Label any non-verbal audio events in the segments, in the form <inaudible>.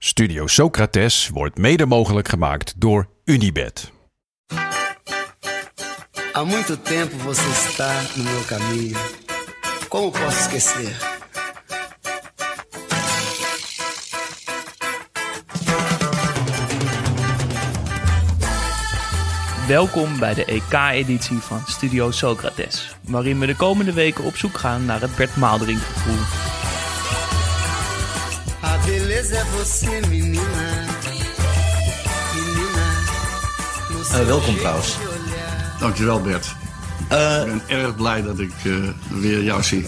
Studio Socrates wordt mede mogelijk gemaakt door Unibed. Há muito tempo você está no meu caminho. Como posso esquecer? Welkom bij de EK-editie van Studio Socrates, waarin we de komende weken op zoek gaan naar het Bert Maalderink gevoel. A beleza é você, menina. Menina. no seu welkom trouwens. Dankjewel Bert. Eh, Ik ben erg blij dat ik eh, weer jou zie.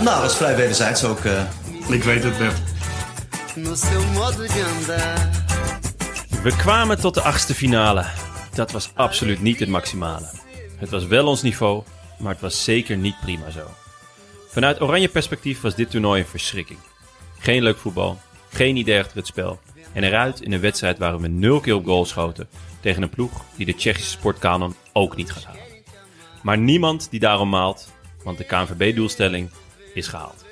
nou, dat is vrij wederzijds ook. eh. Ik weet het Bert. We kwamen tot de achtste finale. Dat was absoluut niet het maximale. Het was wel ons niveau, maar het was zeker niet prima zo. Vanuit oranje perspectief was dit toernooi een verschrikking. Geen leuk voetbal, geen idee achter het spel en eruit in een wedstrijd waar we nul keer op goal schoten tegen een ploeg die de Tsjechische sportkanon ook niet gaat halen. Maar niemand die daarom maalt, want de KNVB-doelstelling is gehaald.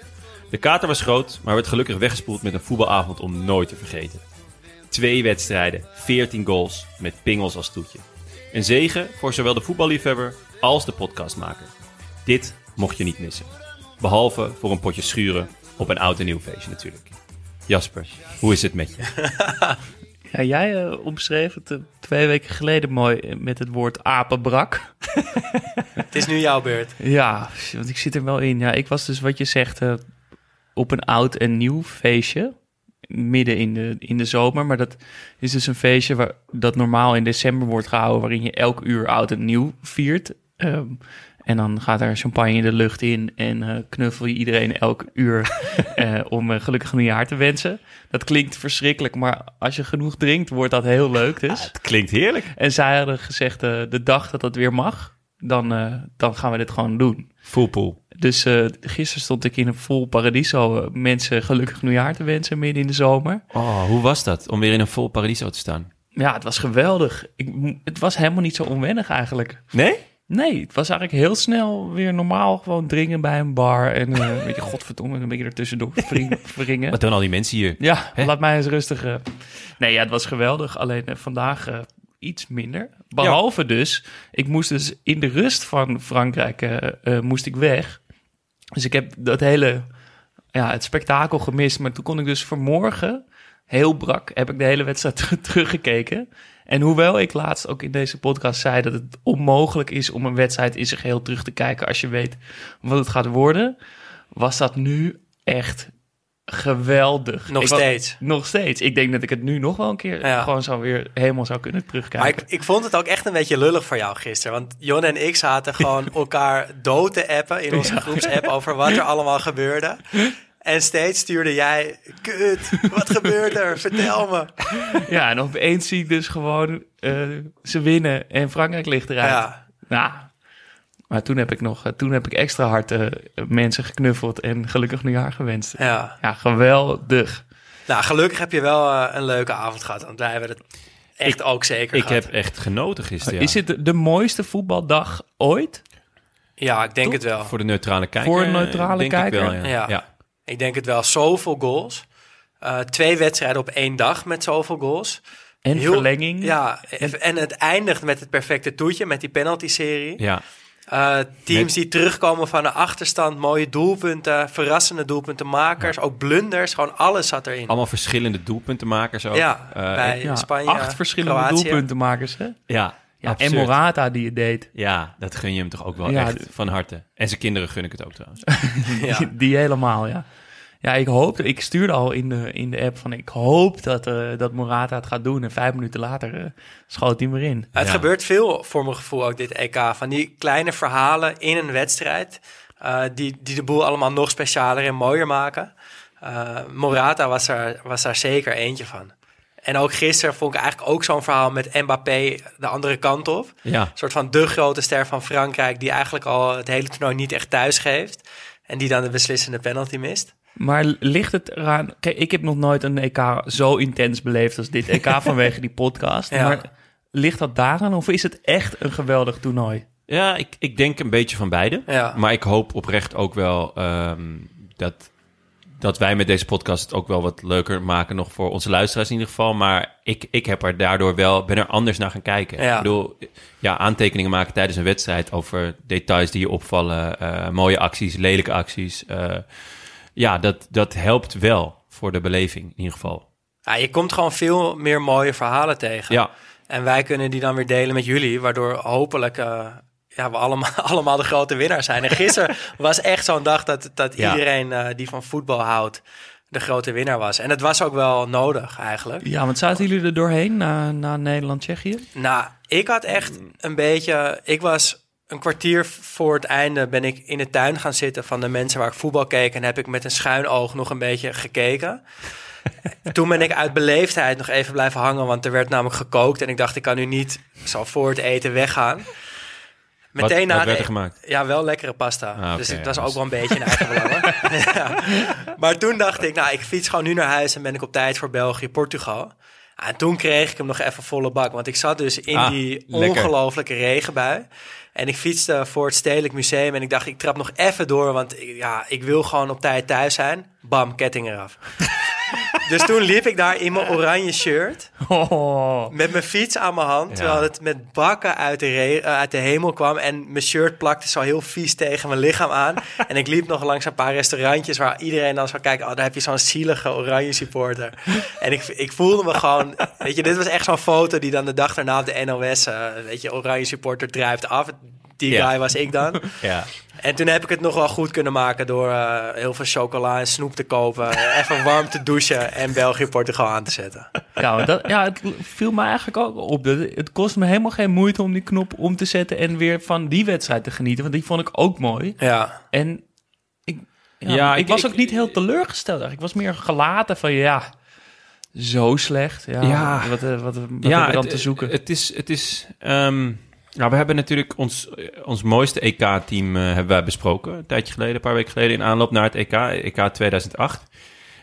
De kater was groot, maar werd gelukkig weggespoeld met een voetbalavond om nooit te vergeten. Twee wedstrijden, 14 goals met pingels als toetje. Een zegen voor zowel de voetballiefhebber als de podcastmaker. Dit mocht je niet missen. Behalve voor een potje schuren op een oud en nieuw feestje natuurlijk. Jasper, hoe is het met je? <laughs> Ja, jij eh, omschreef het eh, twee weken geleden mooi eh, met het woord apenbrak. <laughs> Het is nu jouw beurt. Ja, want ik zit er wel in. Ja, ik was dus wat je zegt op een oud en nieuw feestje. Midden in de, in de zomer. Maar dat is dus een feestje waar, dat normaal in december wordt gehouden. Waarin je elk uur oud en nieuw viert. Ehm, en dan gaat er champagne in de lucht in. En eh, knuffel je iedereen elk uur <laughs> eh, om een gelukkig nieuwjaar te wensen. Dat klinkt verschrikkelijk. Maar als je genoeg drinkt, wordt dat heel leuk dus. Het klinkt heerlijk. En zij hadden gezegd, eh, de dag dat dat weer mag, dan, eh, dan gaan we dit gewoon doen. Full pool. Dus eh, gisteren stond ik in een vol paradiso eh, mensen gelukkig nieuwjaar te wensen midden in de zomer. Oh, hoe was dat om weer in een vol paradiso te staan? Ja, het was geweldig. Ik, het was helemaal niet zo onwennig eigenlijk. Nee? Nee, het was eigenlijk heel snel weer normaal gewoon dringen bij een bar. En eh, een beetje godverdomme, een beetje ertussendoor <laughs> wringen. Wat doen al die mensen hier? Ja, Hè? laat mij eens rustig. eh. Nee, ja, het was geweldig. Alleen eh, vandaag iets minder. Behalve dus, ik moest dus in de rust van Frankrijk moest ik weg. Dus ik heb dat hele, ja, het spektakel gemist. Maar toen kon ik dus vanmorgen, heel brak, heb ik de hele wedstrijd ter- <laughs> teruggekeken. En hoewel ik laatst ook in deze podcast zei dat het onmogelijk is om een wedstrijd in zijn geheel terug te kijken als je weet wat het gaat worden, was dat nu echt geweldig. Nog Ik steeds. nog steeds. Ik denk dat ik het nu nog wel een keer Ja. gewoon zo weer helemaal zou kunnen Maar terugkijken. ik, ik vond het ook echt een beetje lullig voor jou gisteren. Want Jon en ik zaten gewoon <laughs> elkaar dood te appen in onze groepsapp over wat er allemaal gebeurde. <laughs> En steeds stuurde jij, kut, wat gebeurt er? Vertel me. <laughs> Ja, en opeens zie ik dus gewoon eh, ze winnen en Frankrijk ligt eruit. Ja, Nou, maar toen heb ik nog, eh, toen heb ik extra hard eh, mensen geknuffeld en gelukkig nieuwjaar gewenst. ja. Ja, geweldig. Nou, gelukkig heb je wel een leuke avond gehad. Want wij hebben het echt ook zeker Ik gehad. heb echt genoten gisteren. ja. Is het de- de mooiste voetbaldag ooit? Ja, ik denk het wel. Voor de neutrale kijker? Voor een neutrale denk kijker? Ik wel, ja. Ja. ja. Ik denk het wel. Zoveel goals. Eh, twee wedstrijden op één dag met zoveel goals. En Heel- verlenging. Ja, en het eindigt met het perfecte toetje, met die penalty-serie. ja. Eh, teams Met- die terugkomen van de achterstand, mooie doelpunten, verrassende doelpuntenmakers, ook blunders, gewoon alles zat erin. Allemaal verschillende doelpuntenmakers ook. ja, Eh, bij Ja, Spanje, acht verschillende Kroatië. doelpuntenmakers, hè? ja, Ja, en. Morata die het deed. Ja, dat gun je hem toch ook wel Ja, echt van harte. En zijn kinderen gun ik het ook trouwens. <laughs> Ja. Die, die helemaal, ja. Ja, ik hoopte, ik stuurde al in de, in de app van ik hoop dat, eh, dat Morata het gaat doen. En vijf minuten later eh, schoot hij me in. Het Ja. gebeurt veel voor mijn gevoel ook dit EK. Van die kleine verhalen in een wedstrijd. eh, die, die de boel allemaal nog specialer en mooier maken. Eh, Morata was er, was daar zeker eentje van. En ook gisteren vond ik eigenlijk ook zo'n verhaal met Mbappé de andere kant op. Ja, Een soort van de grote ster van Frankrijk... die eigenlijk al het hele toernooi niet echt thuis geeft. En die dan de beslissende penalty mist. Maar ligt het eraan... Kijk, ik heb nog nooit een EK zo intens beleefd als dit EK <laughs> vanwege die podcast. Ja. Maar ligt dat daaraan of is het echt een geweldig toernooi? ja ik, ik denk een beetje van beide. Ja. Maar ik hoop oprecht ook wel ehm, dat dat wij met deze podcast het ook wel wat leuker maken nog voor onze luisteraars in ieder geval. Maar ik, ik heb er daardoor wel, ben er anders naar gaan kijken. Ja. Ik bedoel, ja, aantekeningen maken tijdens een wedstrijd over details die je opvallen. eh, mooie acties, lelijke acties. eh, ja, dat, dat helpt wel voor de beleving in ieder geval. Ja, je komt gewoon veel meer mooie verhalen tegen. Ja, En wij kunnen die dan weer delen met jullie, waardoor hopelijk eh, ja, we allemaal, <laughs> allemaal de grote winnaar zijn. En gisteren <laughs> was echt zo'n dag dat, dat Ja. iedereen eh, die van voetbal houdt de grote winnaar was. En het was ook wel nodig eigenlijk. Ja, want zaten jullie er doorheen na, na Nederland-Tsjechië? Nou, ik had echt een beetje. Ik was een kwartier voor het einde ben ik in de tuin gaan zitten van de mensen waar ik voetbal keek. En heb ik met een schuin oog nog een beetje gekeken. <laughs> Toen ben ik uit beleefdheid nog even blijven hangen, want er werd namelijk gekookt. En ik dacht, ik kan nu niet zo voor het eten weggaan. wat, Meteen na wat werd er e- gemaakt? ja, wel lekkere pasta. Ah, dus dat dus- ook wel een beetje in eigen <laughs> belang. hoor. <laughs> ja. Maar toen dacht ik, nou, ik fiets gewoon nu naar huis en ben ik op tijd voor België, Portugal. Ah, En toen kreeg ik hem nog even volle bak. Want ik zat dus in Ah, die lekker. ongelofelijke regenbui. En ik fietste voor het Stedelijk Museum. En ik dacht, ik trap nog even door. Want ja, ik wil gewoon op tijd thuis zijn. Bam, ketting eraf. Dus toen liep ik daar in mijn oranje shirt. Oh. Met mijn fiets aan mijn hand, terwijl het met bakken uit de, eh, uit de hemel kwam. En mijn shirt plakte zo heel vies tegen mijn lichaam aan. <laughs> en ik liep nog langs een paar restaurantjes waar iedereen dan zou kijken... oh, daar heb je zo'n zielige oranje supporter. en ik, ik voelde me gewoon... Weet je, dit was echt zo'n foto die dan de dag daarna op de NOS... eh, weet je, oranje supporter drijft af. Die Ja. guy was ik dan. <laughs> Ja. En toen heb ik het nog wel goed kunnen maken door eh, heel veel chocola en snoep te kopen. even warm te douchen en België-Portugal aan te zetten. Ja, dat, ja, het viel me eigenlijk ook op. Dat- Het kost me helemaal geen moeite om die knop om te zetten en weer van die wedstrijd te genieten. Want die vond ik ook mooi. Ja. En ik, ja, Ja, ik, ik- was ik- ook niet heel teleurgesteld. eigenlijk. Ik was meer gelaten van ja, zo slecht. Ja, Ja. wat, eh, wat, wat, we dan het, te zoeken? Het is, het is ehm, nou, we hebben natuurlijk ons, ons mooiste EK-team eh, hebben wij besproken. Een tijdje geleden, een paar weken geleden, in aanloop naar het EK, EK 2008.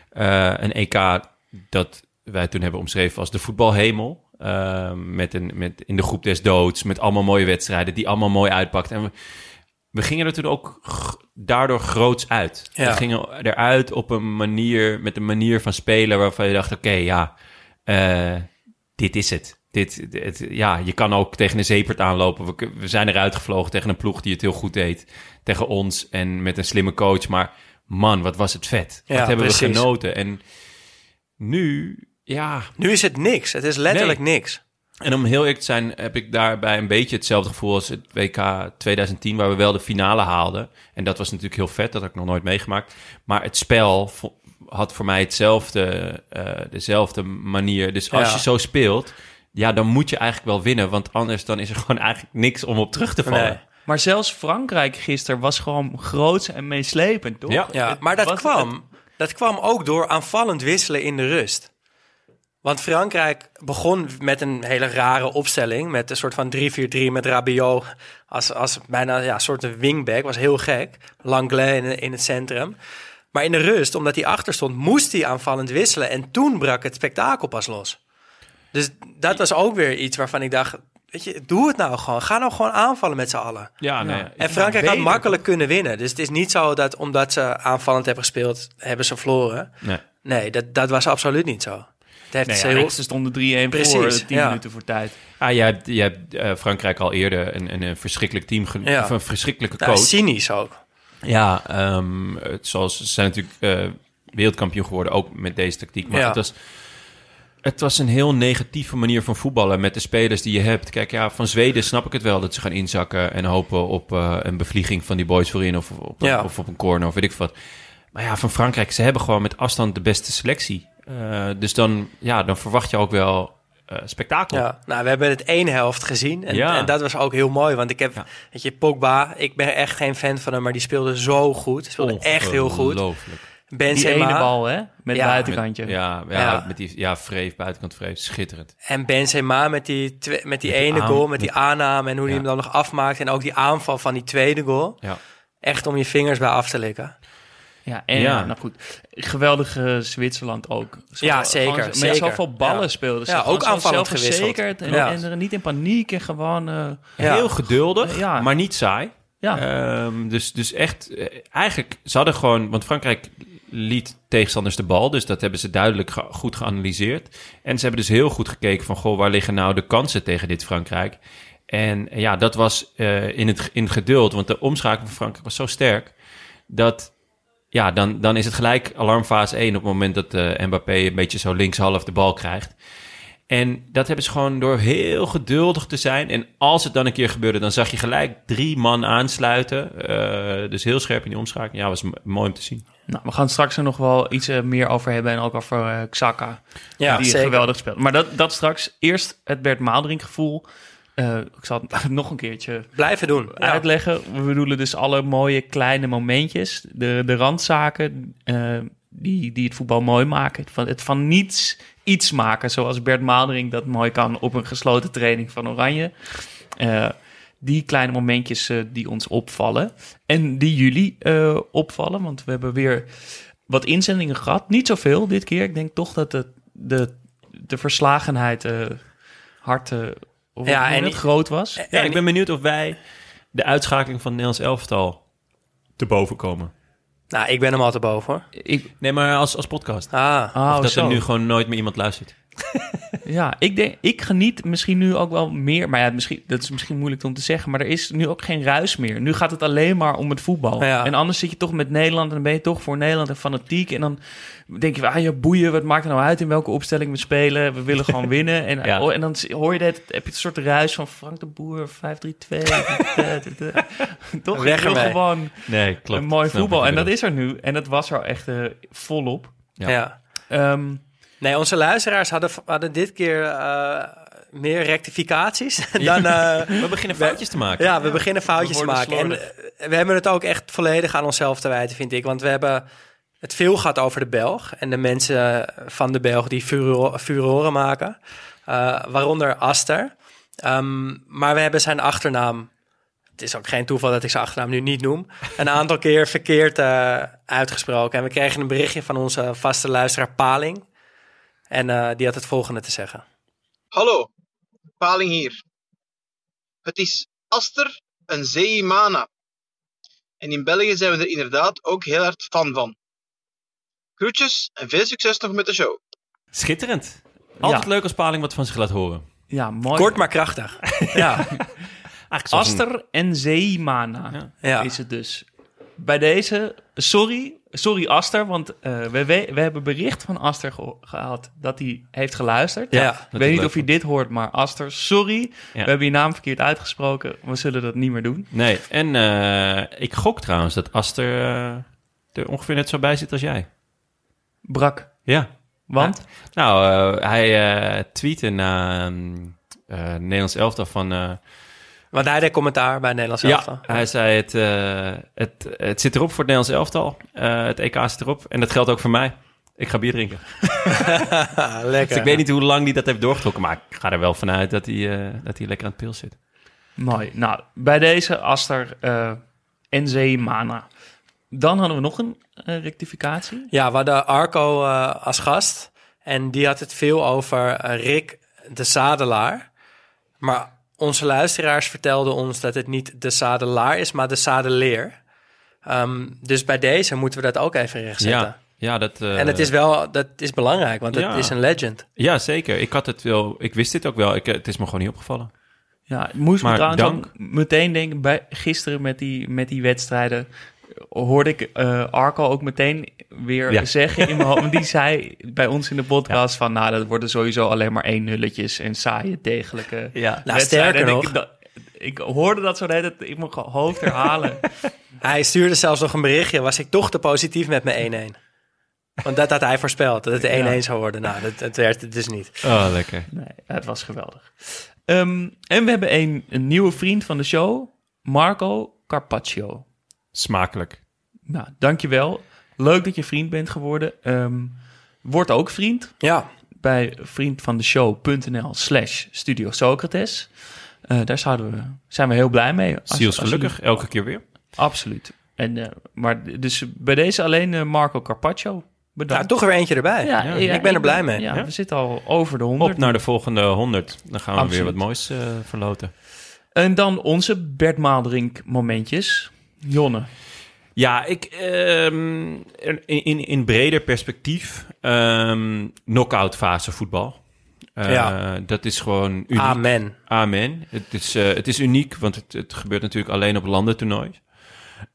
Eh, een EK dat wij toen hebben omschreven als de voetbalhemel. Eh, met een, met in de groep des doods, met allemaal mooie wedstrijden die allemaal mooi uitpakt. En we, we gingen er toen ook daardoor groots uit. Ja. We gingen eruit op een manier, met een manier van spelen waarvan je dacht, oké, ja, eh, dit is het. Dit, dit- ja, je kan ook tegen een zeepert aanlopen. We, we zijn eruit gevlogen tegen een ploeg die het heel goed deed. Tegen ons en met een slimme coach. Maar man, wat was het vet. Ja, wat hebben precies. we genoten. En nu, ja... Nu is het niks. Het is letterlijk niks. En om heel eerlijk te zijn, heb ik daarbij een beetje hetzelfde gevoel als het WK 2010, waar we wel de finale haalden. En dat was natuurlijk heel vet, dat had ik nog nooit meegemaakt. Maar het spel had voor mij hetzelfde, eh, dezelfde manier. Dus als Ja. je zo speelt, ja, dan moet je eigenlijk wel winnen. Want anders dan is er gewoon eigenlijk niks om op terug te vallen. Nee. Maar zelfs Frankrijk gisteren was gewoon groots en meeslepend, toch? Ja. Ja, maar dat kwam, dat kwam ook door aanvallend wisselen in de rust. Want Frankrijk begon met een hele rare opstelling. Met een soort van 3-4-3 met Rabiot als, als bijna ja, een soort wingback. Was heel gek. Langlais in, in het centrum. Maar in de rust, omdat hij achter stond, moest hij aanvallend wisselen. En toen brak het spektakel pas los. Dus dat was ook weer iets waarvan ik dacht... Weet je, doe het nou gewoon. Ga nou gewoon aanvallen met z'n allen. Ja, nee, En Frankrijk had makkelijk kunnen winnen. Dus het is niet zo dat omdat ze aanvallend hebben gespeeld, hebben ze verloren. nee. Nee, dat, dat was absoluut niet zo. Het heeft Nee, ze ja, heel... ze stonden 3-1 Precies, voor, 10 ja. minuten voor tijd. Ah, jij hebt, jij hebt eh, Frankrijk al eerder een, een, een verschrikkelijk team, ge- Ja. of een verschrikkelijke Nou, coach. cynisch ook. Ja, ehm, het, zoals, ze zijn natuurlijk eh, wereldkampioen geworden, ook met deze tactiek. Maar Ja. het, was, het was een heel negatieve manier van voetballen met de spelers die je hebt. Kijk, ja, van Zweden snap ik het wel dat ze gaan inzakken en hopen op eh, een bevlieging van die boys voorin of op, Ja. of op een corner of weet ik wat. Maar ja, van Frankrijk, ze hebben gewoon met afstand de beste selectie. Eh, dus dan, ja, dan verwacht je ook wel eh, spektakel. Ja. Nou, we hebben het één helft gezien. En, Ja. en dat was ook heel mooi. Want ik heb, Ja. weet je, Pogba, ik ben echt geen fan van hem, maar die speelde zo goed. Speelde echt heel goed. Ongelooflijk. Die Benzema. ene bal, hè? Met Ja. buitenkantje. Met- ja, ja, Ja. met die ja, vreef, buitenkant vreef, schitterend. En Benzema met die, met die Met die ene aan- goal, met die aanname en hoe hij hem dan nog afmaakt. En ook die aanval van die tweede goal. Ja. Echt om je vingers bij af te likken. Ja, en Ja. nou goed, geweldige Zwitserland ook. Zo- Ja, zeker, gewoon Met zoveel ballen Ja. speelden ze. Ja, ook aanvallend gewisseld. En, Ja. en er niet in paniek en gewoon... eh, Ja. Heel geduldig, ja. maar niet saai. ja, Ehm, dus, dus echt, eh, eigenlijk, ze hadden gewoon, want Frankrijk liet tegenstanders de bal. Dus dat hebben ze duidelijk goed geanalyseerd. En ze hebben dus heel goed gekeken van... Goh, waar liggen nou de kansen tegen dit Frankrijk? En ja, dat was eh, in, het, in geduld. Want de omschakeling van Frankrijk was zo sterk... dat ja, dan, dan is het gelijk alarmfase 1 op het moment dat eh, Mbappé een beetje zo linkshalf de bal krijgt. En dat hebben ze gewoon door heel geduldig te zijn. En als het dan een keer gebeurde, dan zag je gelijk drie man aansluiten. Eh, dus heel scherp in die omschakeling. Ja, was mooi om te zien. Nou, we gaan het straks er nog wel iets eh, meer over hebben en ook over eh, Xhaka. Ja, die zeker. geweldig speelt. Maar dat, dat straks. Eerst het Bert Maalderink gevoel. Eh, ik zal het <laughs> nog een keertje Blijven doen. Ja. uitleggen. We bedoelen dus alle mooie kleine momentjes. De, de randzaken eh, die, die het voetbal mooi maken. Het van, het van niets iets maken. Zoals Bert Maalderink dat mooi kan op een gesloten training van Oranje. Eh, die kleine momentjes eh, die ons opvallen. En die jullie eh, opvallen. Want we hebben weer wat inzendingen gehad. Niet zoveel dit keer. Ik denk toch dat de, de, de verslagenheid hard Ja, en- het groot was. Ja, En- ik ben benieuwd of wij de uitschakeling van Nederlands elftal te boven komen. Nou, ik ben hem al te boven hoor. Ik, Nee, maar als, als podcast. Ah, oh, of dat zo. er nu gewoon nooit meer iemand luistert. Ja, ik denk, ik geniet misschien nu ook wel meer. Maar ja, misschien, dat is misschien moeilijk om te zeggen. Maar er is nu ook geen ruis meer. Nu gaat het alleen maar om het voetbal. Ja. En anders zit je toch met Nederland en dan ben je toch voor Nederland en fanatiek. En dan denk je, ah ja, boeien, wat maakt er nou uit in welke opstelling we spelen? We willen <laughs> gewoon winnen. En, Ja. oh, en dan hoor je dat, heb je een soort ruis van Frank de Boer, 5-3-2. <laughs> toch? Weg gewoon Nee, klopt. een mooi voetbal. En je dat is er nu. En dat was er echt eh, volop. Ja. ja. Nee, onze luisteraars hadden, hadden dit keer eh, meer rectificaties <laughs> dan... eh, <laughs> We beginnen foutjes te maken. ja, we beginnen foutjes We te maken. En eh, we hebben het ook echt volledig aan onszelf te wijten, vind ik. Want we hebben het veel gehad over de Belg. En de mensen van de Belg die furo- furoren maken. Waaronder Aster. Ehm, maar we hebben zijn achternaam... Het is ook geen toeval dat ik zijn achternaam nu niet noem. Een aantal keer verkeerd uitgesproken. En we kregen een berichtje van onze vaste luisteraar Paling. En eh, die had het volgende te zeggen. Hallo, Paling hier. Het is Aster en Zeimana. En in België zijn we er inderdaad ook heel hard fan van. Groetjes en veel succes nog met de show. Schitterend. Altijd Ja. leuk als Paling wat van zich laat horen. ja, mooi. Kort maar krachtig. <laughs> ja, Aster en ja. is het dus. Bij deze, sorry, sorry Aster, want eh, we, we, we hebben bericht van Aster gehad dat hij heeft geluisterd. Ja, ik weet niet of hij dit hoort, maar Aster, sorry. We hebben je naam verkeerd uitgesproken. We zullen dat niet meer doen. Nee, en eh, ik gok trouwens dat Aster eh, er ongeveer net zo bij zit als jij. Brak, Ja. want? Nou, hij tweette na ehm, eh, Nederlands elftal van... Want hij deed commentaar bij Nederlands ja, elftal. hij zei het, eh, het, het zit erop voor het Nederlands elftal. Eh, het EK zit erop. En dat geldt ook voor mij. Ik ga bier drinken. <laughs> Lekker. Dus ik weet niet hoe lang hij dat heeft doorgetrokken. Maar ik ga er wel vanuit dat hij, eh, dat hij lekker aan het pil zit. Mooi. Nou, bij deze Aster eh en Zeemana. Dan hadden we nog een rectificatie. Ja, we hadden Arco eh, als gast. En die had het veel over Rick de Zadelaar. Maar onze luisteraars vertelden ons dat het niet de Zadelaar is, maar de Zadeleer. Ehm, dus bij deze moeten we dat ook even rechtzetten. Ja, ja, dat... eh, En het is wel, dat is belangrijk, want het Ja. is een legend. Ja, zeker. Ik had het wel... Ik wist dit ook wel. Ik, het is me gewoon niet opgevallen. Ja, moest me trouwens dank. ook meteen denken, bij, gisteren met die, met die wedstrijden hoorde ik eh, Arco ook meteen weer Ja. zeggen in mijn hoofd. Die <laughs> zei bij ons in de podcast van, nou, dat worden sowieso alleen maar één nulletjes en saaie, degelijke Ja. Nou, wedstrijden. sterker nog. Ik, dat- ik hoorde dat zo tijd in mijn hoofd herhalen. <laughs> Hij stuurde zelfs nog een berichtje. Was ik toch te positief met mijn 1-1? Want dat had hij voorspeld, dat het 1-1 Ja. zou worden. Nou, dat, dat werd het dus niet. Oh, lekker. Nee, het was geweldig. Ehm, en we hebben een, een nieuwe vriend van de show, Marco Carpaccio. Smakelijk. Nou, dankjewel. Leuk dat je vriend bent geworden. Ehm, word ook vriend Ja, bij vriendvandeshow.nl slash Studio Socrates. Eh, daar zouden we, zijn we heel blij mee. Ziels als gelukkig, elke keer weer. Absoluut. En, eh, maar dus bij deze alleen eh, Marco Carpaccio. nou, Bedankt. toch er weer eentje erbij. ja, ja, ik ben er blij mee. Ja, Ja. we zitten al over de 100. Op naar de volgende 100. Dan gaan we Absoluut. weer wat moois eh, verloten. En dan onze Bert Maalderink momentjes. Jonne. Ja, ik, ehm, in, in, in breder perspectief, knock-out fase voetbal. Eh, Ja. Dat is gewoon uniek. Amen. Amen. Het is, eh, het is uniek, want het, het gebeurt natuurlijk alleen op landentoernoois.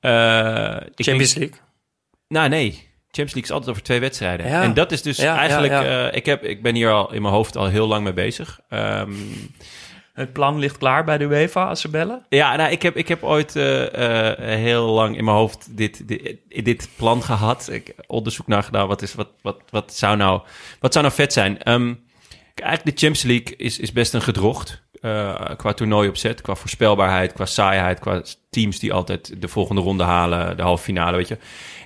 Eh, ik Champions League. Nou, nee. Champions League is altijd over twee wedstrijden. Ja. En dat is dus Ja, eigenlijk... ja, eh, ik, heb, ik ben hier al in mijn hoofd al heel lang mee bezig. Ehm, Het plan ligt klaar bij de UEFA als ze bellen. ja, nou, ik heb, ik heb ooit eh, eh, heel lang in mijn hoofd dit, dit, dit plan gehad. Ik onderzoek naar gedaan. Wat, is, wat, wat, wat, zou, nou, wat zou nou vet zijn? Ehm, eigenlijk de Champions League is, is best een gedrocht. eh, qua toernooi opzet, qua voorspelbaarheid, qua saaiheid, qua teams die altijd de volgende ronde halen, de halve finale, weet je.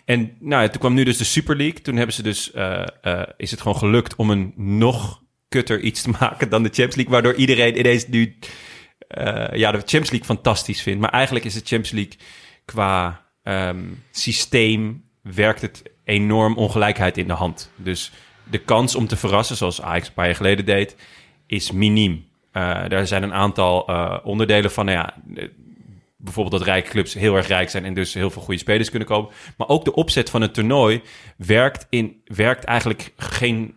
En nou, toen kwam nu dus de Super League. Toen hebben ze dus, is het gewoon gelukt om een nog kutter iets te maken dan de Champions League, waardoor iedereen ineens nu eh, ja, de Champions League fantastisch vindt. Maar eigenlijk is de Champions League qua ehm, systeem werkt het enorm ongelijkheid in de hand. Dus de kans om te verrassen, zoals Ajax een paar jaar geleden deed, is miniem. Eh er zijn een aantal eh, onderdelen van, nou ja, bijvoorbeeld dat rijke clubs heel erg rijk zijn en dus heel veel goede spelers kunnen kopen. Maar ook de opzet van het toernooi werkt, in, werkt eigenlijk geen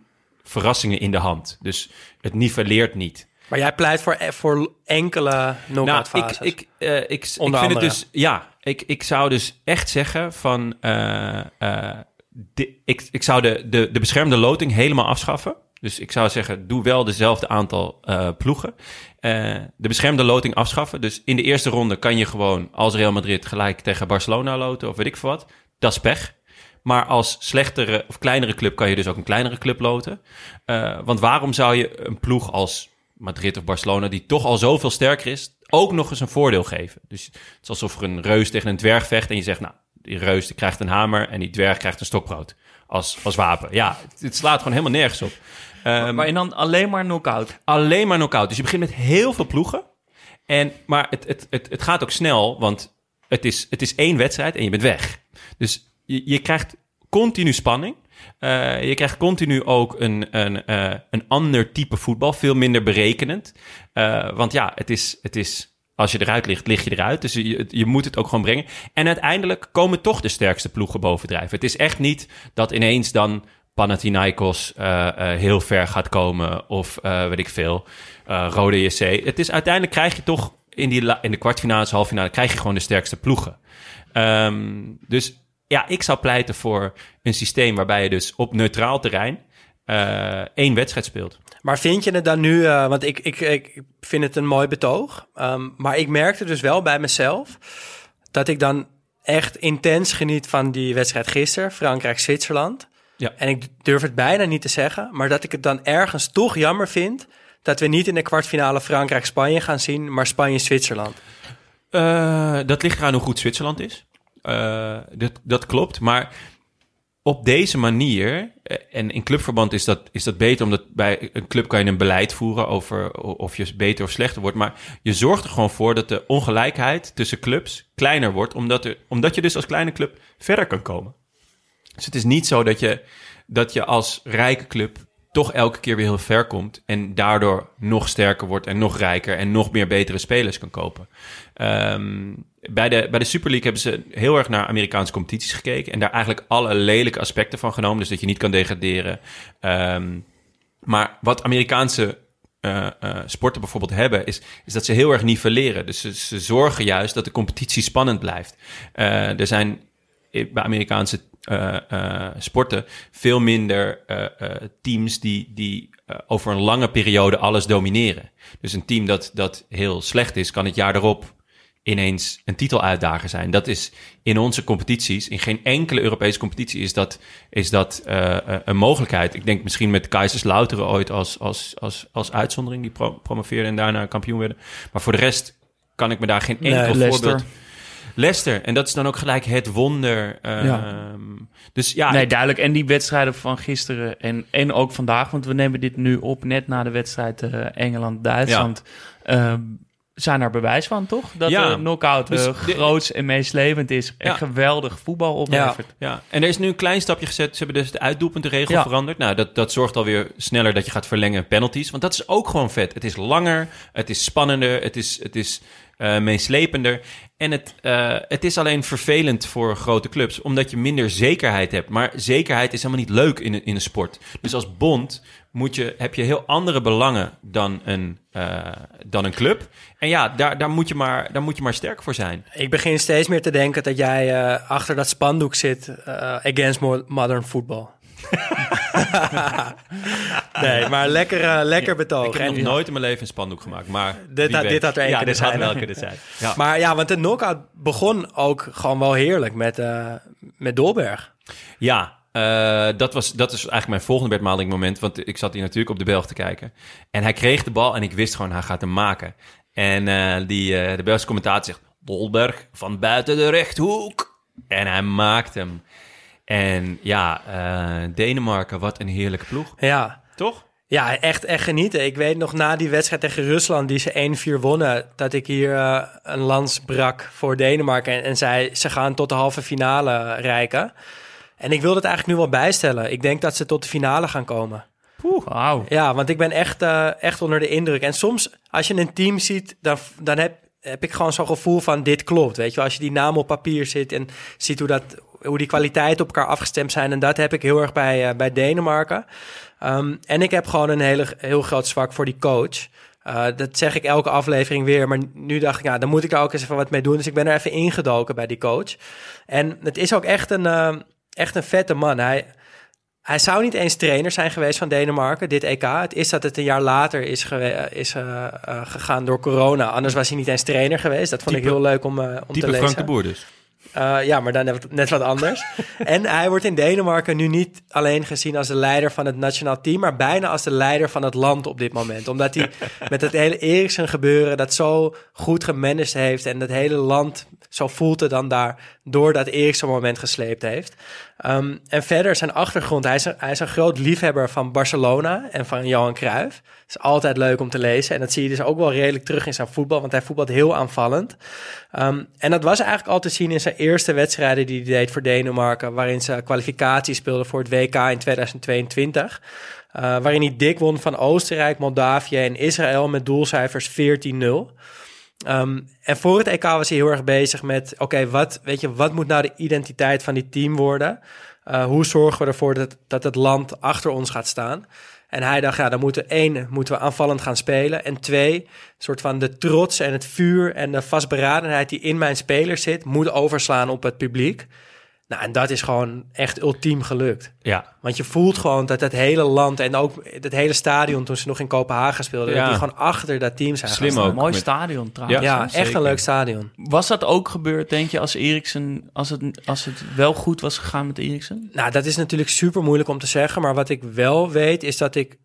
verrassingen in de hand. Dus het nivelleert niet. Maar jij pleit voor, voor enkele knock-out Nou, ik, fases. ik, eh, ik, ik vind het dus... Ja, ik, ik zou dus echt zeggen van... eh, eh, de- ik, ik zou de, de, de beschermde loting helemaal afschaffen. Dus ik zou zeggen, doe wel dezelfde aantal eh, ploegen. Eh, de beschermde loting afschaffen. Dus in de eerste ronde kan je gewoon als Real Madrid gelijk tegen Barcelona loten of weet ik veel wat. Dat is pech. Maar als slechtere of kleinere club kan je dus ook een kleinere club loten. Eh, want waarom zou je een ploeg als Madrid of Barcelona, die toch al zoveel sterker is, ook nog eens een voordeel geven? Dus het is alsof er een reus tegen een dwerg vecht en je zegt, nou, die reus die krijgt een hamer en die dwerg krijgt een stokbrood als, als wapen. Ja, het, het slaat gewoon helemaal nergens op. Ehm, maar je dan alleen maar knock-out. alleen maar knock-out. Dus je begint met heel veel ploegen. En, maar het, het, het, het gaat ook snel, want het is, het is één wedstrijd en je bent weg. Dus je, je krijgt continu spanning. Eh, je krijgt continu ook een, een, eh, een ander type voetbal, veel minder berekenend. Eh, want ja, het is, het is, als je eruit ligt, lig je eruit. Dus je, je moet het ook gewoon brengen. En uiteindelijk komen toch de sterkste ploegen bovendrijven. Het is echt niet dat ineens dan Panathinaikos heel ver gaat komen. Of weet ik veel, Rode JC. Het is uiteindelijk krijg je toch in, die in de kwartfinales, halve finale, krijg je gewoon de sterkste ploegen. Ehm, dus ja, ik zou pleiten voor een systeem waarbij je dus op neutraal terrein eh, één wedstrijd speelt. Maar vind je het dan nu, eh, want ik, ik, ik vind het een mooi betoog, ehm, maar ik merkte dus wel bij mezelf dat ik dan echt intens geniet van die wedstrijd gisteren, Frankrijk-Zwitserland. Ja. En ik durf het bijna niet te zeggen, maar dat ik het dan ergens toch jammer vind dat we niet in de kwartfinale Frankrijk-Spanje gaan zien, maar Spanje-Zwitserland. Eh, dat ligt eraan hoe goed Zwitserland is. Eh, dat, dat klopt. Maar op deze manier, eh, en in clubverband is dat, is dat beter, omdat bij een club kan je een beleid voeren over of je beter of slechter wordt. Maar je zorgt er gewoon voor dat de ongelijkheid tussen clubs kleiner wordt, omdat, er, omdat je dus als kleine club verder kan komen. Dus het is niet zo dat je, dat je als rijke club toch elke keer weer heel ver komt en daardoor nog sterker wordt en nog rijker en nog meer betere spelers kan kopen. Ehm, bij, de, bij de Super League hebben ze heel erg naar Amerikaanse competities gekeken en daar eigenlijk alle lelijke aspecten van genomen, dus dat je niet kan degraderen. Ehm, maar wat Amerikaanse eh, eh, sporten bijvoorbeeld hebben, is, is dat ze heel erg nivelleren. Dus ze, zorgen juist dat de competitie spannend blijft. Eh, er zijn bij Amerikaanse sporten veel minder teams die, die over een lange periode alles domineren. Dus een team dat, dat heel slecht is, kan het jaar erop ineens een titeluitdager zijn. Dat is in onze competities, in geen enkele Europese competitie is dat, is dat eh, eh, een mogelijkheid. Ik denk misschien met Kaiserslauteren ooit als, als, als, als uitzondering, die pro promoveerden en daarna kampioen werden. Maar voor de rest kan ik me daar geen enkel voorbeeld... Leicester, en dat is dan ook gelijk het wonder. ehm, Ja. Dus ja, Nee, duidelijk. En die wedstrijden van gisteren en, en ook vandaag, want we nemen dit nu op net na de wedstrijd eh, Engeland-Duitsland. Ehm, zijn er bewijs van, toch? Dat Ja. de knockout Dus eh, de- groots en meestlevend is. En Ja. geweldig voetbal oplevert. Ja, en er is nu een klein stapje gezet. Ze hebben dus de uitdoelpuntenregel Ja. veranderd. Nou, dat, dat zorgt alweer sneller dat je gaat verlengen penalties. Want dat is ook gewoon vet. Het is langer, het is spannender, het is, het is eh, meeslepender. En het, eh, het is alleen vervelend voor grote clubs, omdat je minder zekerheid hebt. Maar zekerheid is helemaal niet leuk in, een- in een sport. Dus als bond moet je, heb je heel andere belangen dan een, eh, dan een club. En ja, daar, daar, moet je maar, daar moet je maar sterk voor zijn. Ik begin steeds meer te denken dat jij eh, achter dat spandoek zit eh, against mo- modern football. <laughs> nee, maar lekker, lekker betoog. Ik heb En- nog nooit in mijn leven een spandoek gemaakt, maar... Dit had- dit had er één ja, kunnen dit had zijn, wel kunnen zijn. <laughs> Ja. Maar ja, want de knockout begon ook gewoon wel heerlijk met, met Dolberg. Ja, eh, dat, was, dat is eigenlijk mijn volgende Bert moment. Want ik zat hier natuurlijk op de Belg te kijken. En hij kreeg de bal en ik wist gewoon, hij gaat hem maken. En eh, die, eh, de Belgische commentator zegt... Dolberg van buiten de rechthoek. En hij maakt hem. En ja, Denemarken, wat een heerlijke ploeg. Ja, Toch? Ja, echt, echt genieten. Ik weet nog na die wedstrijd tegen Rusland, die ze 1-4 wonnen, dat ik hier een lans brak voor Denemarken. En, en zei, ze gaan tot de halve finale reiken. En ik wil het eigenlijk nu wel bijstellen. Ik denk dat ze tot de finale gaan komen. Wauw. Ja, want ik ben echt, eh, echt onder de indruk. En soms, als je een team ziet, dan, dan heb, heb ik gewoon zo'n gevoel van dit klopt. Weet je, wel. als je die naam op papier zit en ziet hoe, dat, hoe die kwaliteiten op elkaar afgestemd zijn. En dat heb ik heel erg bij, eh, bij Denemarken. Ehm, en ik heb gewoon een hele, heel groot zwak voor die coach. Eh, dat zeg ik elke aflevering weer. Maar nu dacht ik, ja, dan moet ik daar ook eens even wat mee doen. Dus ik ben er even ingedoken bij die coach. En het is ook echt een, echt een vette man. Hij, hij zou niet eens trainer zijn geweest van Denemarken, dit EK. Het is dat het een jaar later is, is eh, eh, gegaan door corona. Anders was hij niet eens trainer geweest. Dat vond ik heel leuk om, eh, om te Type lezen. Frank de Boer dus. Ja, maar dan net, net wat anders. <laughs> en hij wordt in Denemarken nu niet alleen gezien als de leider van het nationaal team, maar bijna als de leider van het land op dit moment. Omdat hij <laughs> met het hele Eriksen gebeuren dat zo goed gemanaged heeft en het hele land, zo voelt het dan daar, door dat Eriksen moment gesleept heeft. Ehm, en verder zijn achtergrond, hij is, een, hij is een groot liefhebber van Barcelona en van Johan Cruijff. Het is altijd leuk om te lezen en dat zie je dus ook wel redelijk terug in zijn voetbal, want hij voetbalt heel aanvallend. Ehm, en dat was eigenlijk al te zien in zijn eerste wedstrijden die hij deed voor Denemarken, waarin ze kwalificatie speelden voor het WK in 2022. eh, waarin hij dik won van Oostenrijk, Moldavië en Israël met doelcijfers 14-0. Ehm, en voor het EK was hij heel erg bezig met: oké, wat, weet je, wat moet nou de identiteit van die team worden? Uh, hoe zorgen we ervoor dat, dat het land achter ons gaat staan? En hij dacht, ja, dan moeten één, moeten we aanvallend gaan spelen. En twee, soort van de trots en het vuur en de vastberadenheid die in mijn spelers zit, moet overslaan op het publiek. Nou, en dat is gewoon echt ultiem gelukt. Ja. Want je voelt gewoon dat het hele land en ook het hele stadion toen ze nog in Kopenhagen speelden, Ja. dat die gewoon achter dat team zijn. Slim. Mooi met- stadion trouwens. Ja, echt een leuk stadion. Was dat ook gebeurd, denk je, als Eriksen, als het, als het wel goed was gegaan met Eriksen? Nou, dat is natuurlijk super moeilijk om te zeggen. Maar wat ik wel weet, is dat ik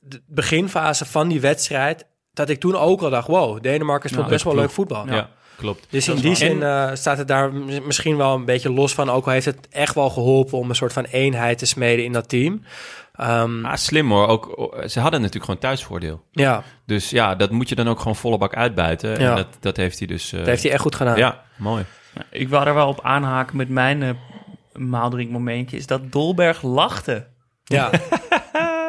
de beginfase van die wedstrijd, dat ik toen ook al dacht, wow, Denemarken speelt Nou, best wel leuk voetbal. Ja, klopt. Dus in die zin eh, staat het daar misschien wel een beetje los van. Ook al heeft het echt wel geholpen om een soort van eenheid te smeden in dat team. Ehm, Ah, slim hoor. Ook, ze hadden natuurlijk gewoon thuisvoordeel. ja, Dus ja, dat moet je dan ook gewoon volle bak uitbuiten. Ja. En dat, dat heeft hij dus... eh, dat heeft hij echt goed gedaan. Ja, mooi. Ik wou er wel op aanhaken met mijn uh, maaldrinkmomentje, is dat Dolberg lachte. ja. <laughs>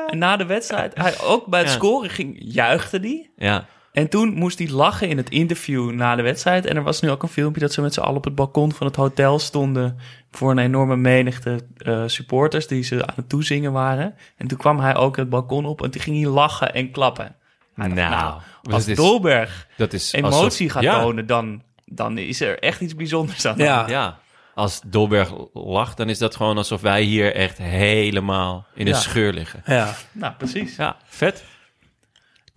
En na de wedstrijd, hij ook bij het Ja. scoren ging, juichte die. Ja, En toen moest hij lachen in het interview na de wedstrijd. En er was nu ook een filmpje dat ze met z'n allen op het balkon van het hotel stonden. Voor een enorme menigte eh, supporters die ze aan het toezingen waren. En toen kwam hij ook het balkon op en toen ging hij lachen en klappen. Nou, nou, dat als is- Dolberg dat is... emotie alsof- gaat ja, tonen, dan, dan is er echt iets bijzonders aan. de Ja. als Dolberg lacht, dan is dat gewoon alsof wij hier echt helemaal in een Ja. scheur liggen. ja. Nou, precies. Ja, vet.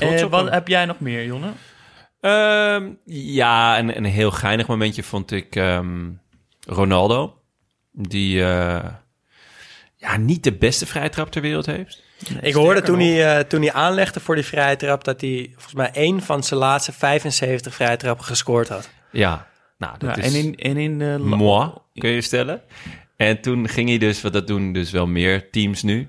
Trots Eh, op wat hem. heb jij nog meer, Jonne? Ehm, ja, een, een heel geinig momentje vond ik ehm, Ronaldo. Die eh, ja, niet de beste vrijtrap ter wereld heeft. Ik hoorde toen hij, eh, toen hij aanlegde voor die vrije trap... dat hij volgens mij één van zijn laatste 75 vrije trappen gescoord had. Ja, nou, dat Ja, is en in, en in eh, la- moi, kun je stellen. En toen ging hij dus, wat dat doen dus wel meer teams nu...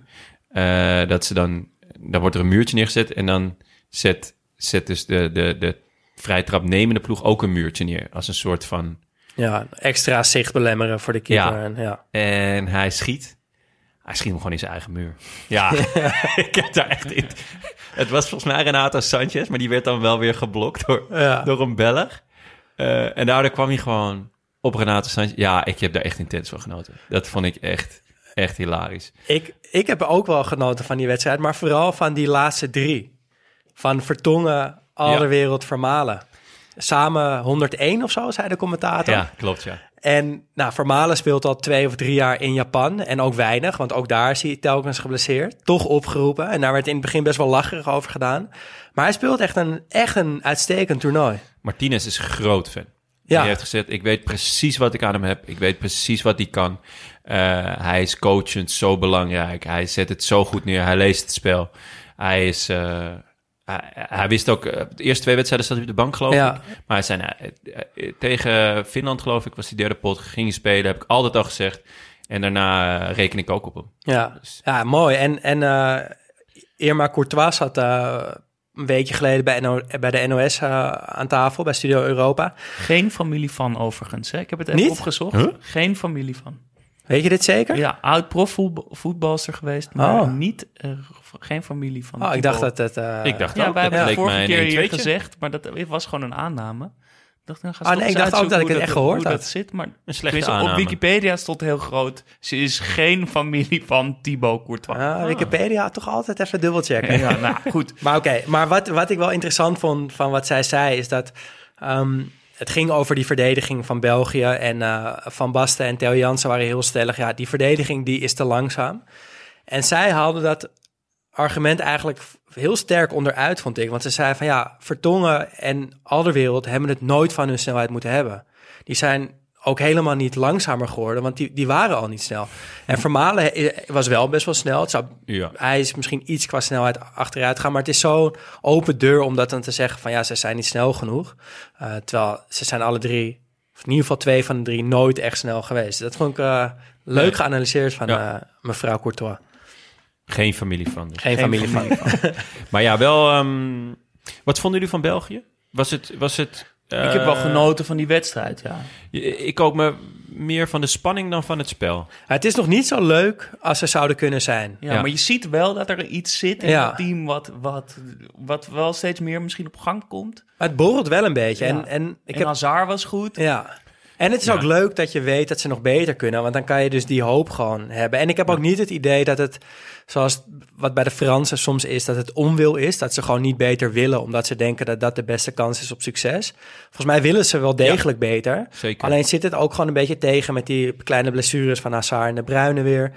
eh, dat ze dan, dan wordt er een muurtje neergezet... en dan zet, zet dus de, de, de vrij trapnemende ploeg ook een muurtje neer. Als een soort van... Ja, extra zicht belemmeren voor de keeper. Ja. En, ja. En hij schiet. Hij schiet hem gewoon in zijn eigen muur. Ja, <laughs> ik heb daar echt in. Het was volgens mij Renato Sanchez, maar die werd dan wel weer geblokt door, Ja. door een Belg. Eh, en daardoor kwam hij gewoon op Renato Sanchez. Ja, ik heb daar echt intens van genoten. Dat vond ik echt, echt hilarisch. Ik, ik heb ook wel genoten van die wedstrijd, maar vooral van die laatste drie. Van Vertongen, Alderwereld, Vermalen. Samen 101 of zo, zei de commentator. Ja, klopt, ja. En nou, Vermalen speelt al twee of drie jaar in Japan. En ook weinig, want ook daar is hij telkens geblesseerd. Toch opgeroepen. En daar werd in het begin best wel lacherig over gedaan. Maar hij speelt echt een, echt een uitstekend toernooi. Martinez is groot fan. Ja. Hij heeft gezegd, ik weet precies wat ik aan hem heb. Ik weet precies wat hij kan. Eh, hij is coachend zo belangrijk. Hij zet het zo goed neer. Hij leest het spel. Hij is... eh, hij, hij wist ook... eh, de eerste twee wedstrijden zat hij op de bank, geloof Ja. ik. Maar hij zei, nou, eh, eh, tegen Finland, geloof ik, was die derde pot. Ging hij spelen, heb ik altijd al gezegd. En daarna reken ik ook op hem. Ja, ja mooi. En, en eh, Irma Courtois zat eh, een weekje geleden bij, NO bij de NOS aan tafel, bij Studio Europa. Geen familie van overigens. Hè? Ik heb het even Niet? opgezocht. Huh? Geen familie van. Weet je dit zeker? Ja, oud profvoetbalster geweest, maar Oh. niet, eh, geen familie van. Oh, ik dacht dat het... eh, ik dacht Ja, ook, wij dat hebben het leek vorige keer hier 1-2'tje. gezegd, maar dat was gewoon een aanname. Ik dacht, dan ga Ah, nee, ik dacht ook dat ik het echt gehoord had. dat zit, maar Een slechte op. Wikipedia stond heel groot. Ze is geen familie van Thibaut Courtois. ah, Wikipedia toch altijd even dubbelchecken. Ja, nou goed. <laughs> Maar oké, maar wat, wat ik wel interessant vond van wat zij zei, is dat ehm, het ging over die verdediging van België. En eh, Van Basten en Theo Jansen waren heel stellig. Ja, die verdediging die is te langzaam. En zij haalde dat argument eigenlijk heel sterk onderuit, vond ik. Want ze zei van ja, Vertongen en Alderwereld hebben het nooit van hun snelheid moeten hebben. Die zijn ook helemaal niet langzamer geworden, want die, die waren al niet snel. En Vermalen was wel best wel snel. Het zou Ja. hij is misschien iets qua snelheid achteruit gaan, maar het is zo'n open deur om dat dan te zeggen van ja, ze zijn niet snel genoeg. Eh, terwijl ze zijn alle drie, of in ieder geval twee van de drie, nooit echt snel geweest. Dat vond ik eh, leuk Nee. geanalyseerd van Ja. eh, mevrouw Courtois. Geen familie van. dus. Geen, familie, van. <laughs> Maar ja, wel... ehm, wat vonden jullie van België? Was het... Was het ik heb wel eh, genoten van die wedstrijd, ja. Ik ook me meer van de spanning dan van het spel. Het is nog niet zo leuk als ze zouden kunnen zijn. Ja, Ja. maar je ziet wel dat er iets zit in Ja. het team wat, wat, wat wel steeds meer misschien op gang komt. Maar het borrelt wel een beetje. Ja. En, en ik heb en Hazard was goed. Ja. En het is Ja. ook leuk dat je weet dat ze nog beter kunnen, want dan kan je dus die hoop gewoon hebben. En ik heb ook niet het idee dat het, zoals wat bij de Fransen soms is, dat het onwil is, dat ze gewoon niet beter willen, omdat ze denken dat dat de beste kans is op succes. Volgens mij willen ze wel degelijk beter. Zeker. Alleen zit het ook gewoon een beetje tegen met die kleine blessures van Hazard en de Bruyne weer.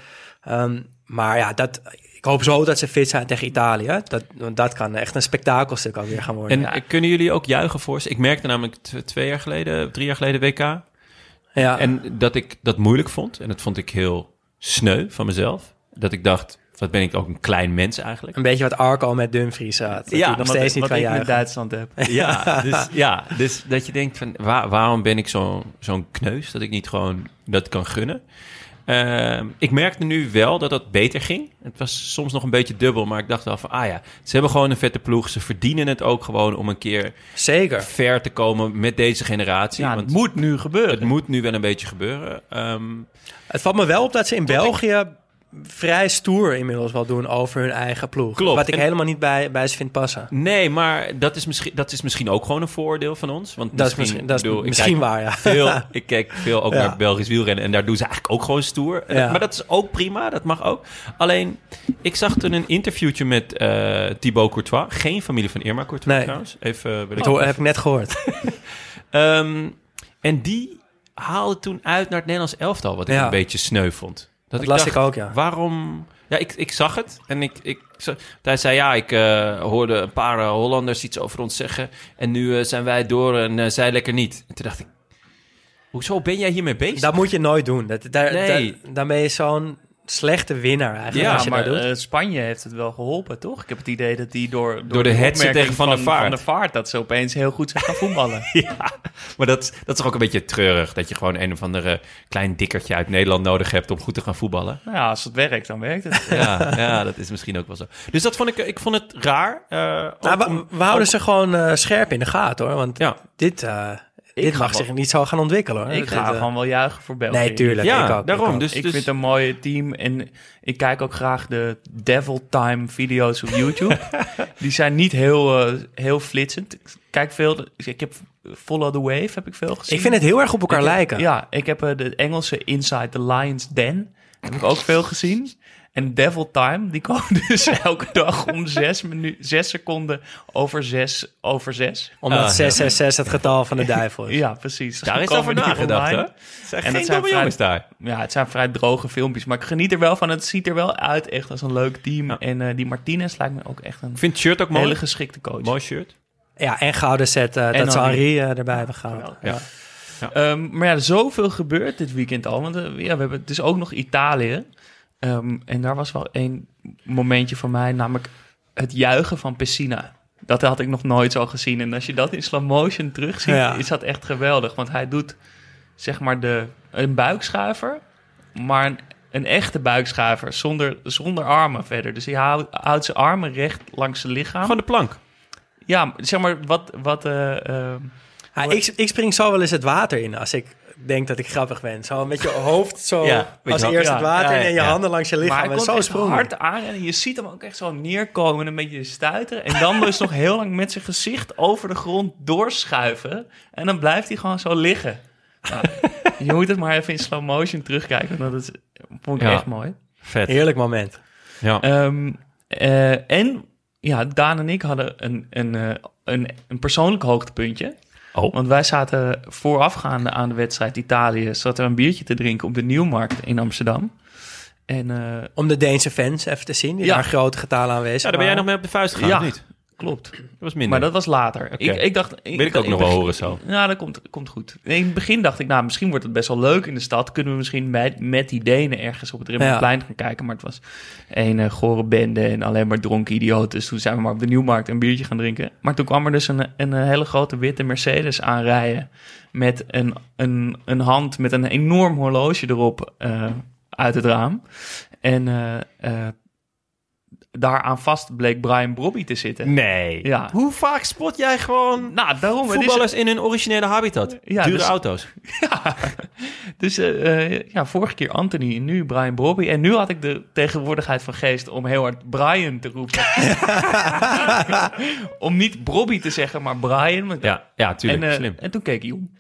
Ehm, maar ja, dat, ik hoop zo dat ze fit zijn tegen Italië. Dat, dat kan echt een spektakelstuk alweer gaan worden. En kunnen jullie ook juichen voor ze? Ik merkte namelijk twee jaar geleden, drie jaar geleden WK. Ja. En dat ik dat moeilijk vond. En dat vond ik heel sneu van mezelf. Dat ik dacht, wat ben ik ook een klein mens eigenlijk. een beetje wat Arco met Dumfries had. Dat Ja, nog Wat, steeds niet wat kan ik met. Duitsland heb. <laughs> Ja, dus, ja, dus dat je denkt van waar- waarom ben ik zo- zo'n kneus dat ik niet gewoon dat kan gunnen. Ehm, ik merkte nu wel dat dat beter ging. Het was soms nog een beetje dubbel, maar ik dacht wel van ah ja, ze hebben gewoon een vette ploeg. Ze verdienen het ook gewoon om een keer Zeker. ver te komen met deze generatie. Ja, want het moet nu gebeuren. het moet nu wel een beetje gebeuren. Ehm, Het valt me wel op dat ze in België vrij stoer inmiddels wel doen over hun eigen ploeg. Klopt. Wat ik En- helemaal niet bij, bij ze vind passen. Nee, maar dat is, misschien, dat is misschien ook gewoon een voordeel van ons. Want Dat is misschien, misschien, dat is bedoel, misschien waar, ja. Veel, <laughs> ik kijk veel ook Ja. naar Belgisch wielrennen en daar doen ze eigenlijk ook gewoon stoer. Ja. maar dat is ook prima, dat mag ook. Alleen, ik zag toen een interviewtje met eh Thibaut Courtois. Geen familie van Irma Courtois Nee. trouwens. Even, eh, wil ik Dat heb ik net gehoord. <laughs> <laughs> Ehm, en die haalde toen uit naar het Nederlands elftal, wat ik Ja. een beetje sneu vond. Dat las ik ook, ja. Waarom? Ja, ik, ik zag het en ik, ik, hij zei ja, ik eh, hoorde een paar eh, Hollanders iets over ons zeggen en nu eh, zijn wij door en zij lekker niet. En toen dacht ik, hoezo ben jij hiermee bezig? Dat moet je nooit doen. Dat, daar, Nee. daar- dan ben je zo'n slechte winnaar eigenlijk. Ja, als je maar dat doet. eh, Spanje heeft het wel geholpen, toch? Ik heb het idee dat die door, door, Door de headset opmerking tegen Van der Vaart. Van der Vaart... dat ze opeens heel goed zijn gaan voetballen. <laughs> Ja, maar dat, dat is toch ook een beetje treurig. Dat je gewoon een of andere klein dikkertje uit Nederland nodig hebt om goed te gaan voetballen. nou ja, als het werkt, dan werkt het. <laughs> Ja, ja dat is misschien ook wel zo. Dus dat vond ik, ik vond het raar. eh, ook Nou, om- we houden ze gewoon eh, scherp in de gaten hoor. Want Ja. dit, dit ga mag wel- zich niet zo gaan ontwikkelen hoor. Ik ga eh, gewoon wel juichen voor België. Nee, tuurlijk. Ja, ik ook, ik daarom. ook. Dus, ik dus, vind het een mooi team en ik kijk ook graag de Devil Time video's op YouTube. <laughs> Die zijn niet heel, eh, heel flitsend. Ik kijk veel, ik heb Follow the Wave heb ik veel gezien. Ik vind het heel erg op elkaar Ik heb- lijken. Ja, ik heb eh, de Engelse Inside the Lion's Den. Heb ik ook veel gezien. En Devil Time, die komen <laughs> dus elke dag om zes, minu- zes seconden over zes over zes. Omdat Ah, ja. 666 het getal van de duivel is. <laughs> Ja, precies. daar is over komen die nagedacht, hè? online. Het zijn En geen dat zijn domme vrij- jongens daar. Ja, het zijn vrij droge filmpjes. Maar ik geniet er wel van. Het ziet er wel uit echt als een leuk team. Ja. En eh, die Martinez lijkt me ook echt een Ik vind het shirt ook mooi. hele geschikte coach. Mooi shirt. Ja, en gouden set eh, dat ze Henri. Henri eh, erbij hebben gehaald. Geweldig. Ja. Ehm, maar ja, zoveel gebeurt dit weekend al. Want eh, ja, we hebben, het is ook nog Italië. Ehm, en daar was wel één momentje van mij, namelijk het juichen van Pessina. Dat had ik nog nooit zo gezien. En als je dat in slow motion terugziet, Ja. is dat echt geweldig. Want hij doet zeg maar de, een buikschuiver, maar een, een echte buikschuiver zonder, zonder armen verder. Dus hij houdt, houdt zijn armen recht langs zijn lichaam. Gewoon de plank. Ja, zeg maar wat... wat eh, eh, Ja, ik, ik spring zo wel eens het water in als ik denk dat ik grappig ben. Zo met je hoofd zo <laughs> Ja, als eerst ja, het water ja, in en je ja. handen langs je Maar lichaam. hij En komt zo sprong hard aan en je ziet hem ook echt zo neerkomen en een beetje stuiteren. En dan dus nog heel lang met zijn gezicht over de grond doorschuiven. En dan blijft hij gewoon zo liggen. Nou, je moet het maar even in slow motion terugkijken, want dat is, vond ik Ja. echt mooi. Vet. Heerlijk moment. Ja. Ehm, eh, en ja, Daan en ik hadden een, een, eh, een, een persoonlijk hoogtepuntje. Oh. Want wij zaten voorafgaande aan de wedstrijd Italië... zaten we een biertje te drinken op de Nieuwmarkt in Amsterdam. En eh, Om de Deense fans even te zien, die Ja. daar grote getalen aanwezig Ja, daar ben jij nog mee op de vuist gegaan, Ja. of niet? Klopt. Dat was minder. Maar dat was later. Ik, ik dacht... Wil ik ook nog wel horen zo. Ja, dat komt, komt goed. In het begin dacht ik, nou, misschien wordt het best wel leuk in de stad. Kunnen we misschien met, met die Denen ergens op het Rembrandtplein gaan kijken. Maar het was een eh, gore bende en alleen maar dronken idioten. Dus toen zijn we maar op de Nieuwmarkt een biertje gaan drinken. Maar toen kwam er dus een, een, eh, hele grote witte Mercedes aanrijden. Met een, een, een hand met een enorm horloge erop eh, uit het raam. En daaraan vast bleek Brian Brobby te zitten. Nee. Ja. Hoe vaak spot jij gewoon Nou, daarom. is- voetballers in hun originele habitat? Ja, Dure dus- auto's. <laughs> Ja, dus eh, eh, ja, vorige keer Anthony en nu Brian Bobby. En nu had ik de tegenwoordigheid van geest om heel hard Brian te roepen. <laughs> <laughs> om niet Bobby te zeggen, maar Brian. Ja, ja tuurlijk. en, eh, Slim. en toen keek hij om.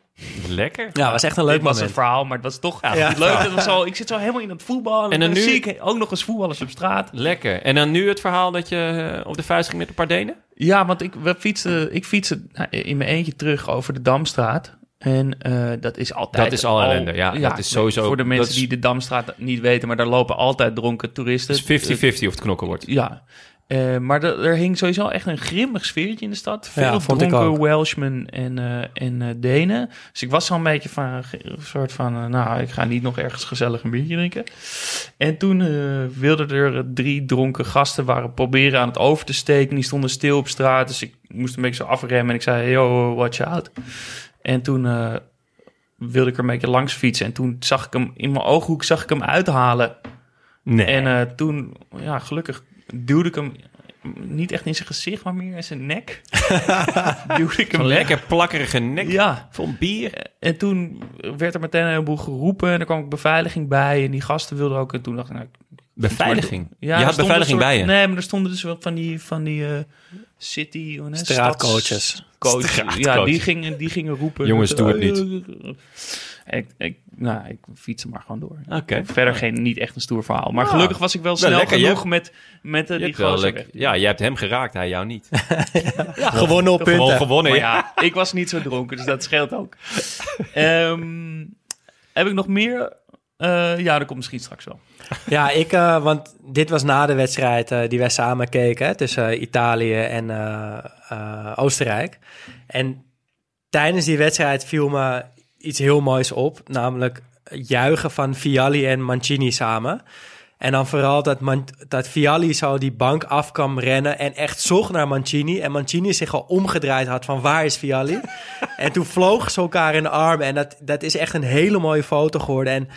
Lekker. Ja, was echt een leuk Dit was moment. een verhaal, maar het was toch Ja. leuk. Het was zo, ik zit zo helemaal in het voetbal. En dan, nu- zie ik ook nog eens voetballers op straat. Lekker. En dan nu het verhaal dat je eh, op de vuist ging met een paar Denen? Ja, want ik, we fietsen, ik fietste nou, in mijn eentje terug over de Damstraat. En eh, dat is altijd... Dat is al ellende, ja. Dat is sowieso- Voor de mensen dat is- die de Damstraat niet weten, maar daar lopen altijd dronken toeristen. Het is 50-50 of het knokken wordt. Ja, Eh, maar er, er hing sowieso echt een grimmig sfeertje in de stad. Veel Ja, dronken. Welshmen en, eh, en eh, Denen. Dus ik was al een beetje van een soort van... nou, ik ga niet nog ergens gezellig een biertje drinken. En toen wilden er drie dronken gasten waren proberen aan het over te steken. Die stonden stil op straat, dus ik moest een beetje zo afremmen. En ik zei, yo, watch out. En toen wilde ik er een beetje langs fietsen. En toen zag ik hem, in mijn ooghoek zag ik hem uithalen. Nee. En toen, ja, gelukkig duwde ik hem niet echt in zijn gezicht, maar meer in zijn nek. <laughs> duwde ik hem lekker plakkerige nek Ja, vol bier. en toen werd er meteen een heleboel geroepen en er kwam ook beveiliging bij en die gasten wilden ook. En toen dacht ik, nou, Beveiliging. ja, je had beveiliging bij je. Nee, maar er stonden dus wel van die, van die eh, city... Straatcoaches. Stadscoaches. Straatcoaches. Ja, die gingen, die gingen roepen. Jongens, doe het niet. Ik, ik, nou, ik fiets maar gewoon door. Oké. Verder geen, niet echt een stoer verhaal. Maar Ja. gelukkig was ik wel snel lekker, je genoeg hebt- met, met Je die gozer ja, jij hebt hem geraakt, hij jou niet. <laughs> Gewonnen op Gewoon punten. gewonnen. Maar ja. ik was niet zo dronken, dus dat scheelt ook. Ehm, heb ik nog meer? Eh, ja, dat komt misschien straks wel. Ja, ik, eh, want dit was na de wedstrijd die wij samen keken hè, tussen eh, Italië en eh, eh, Oostenrijk. En tijdens die wedstrijd viel me iets heel moois op, namelijk juichen van Vialli en Mancini samen. En dan vooral dat, Man dat Vialli zo die bank af kwam rennen en echt zocht naar Mancini. En Mancini zich al omgedraaid had van waar is Vialli? <laughs> en toen vlogen ze elkaar in de armen. En dat, dat is echt een hele mooie foto geworden. En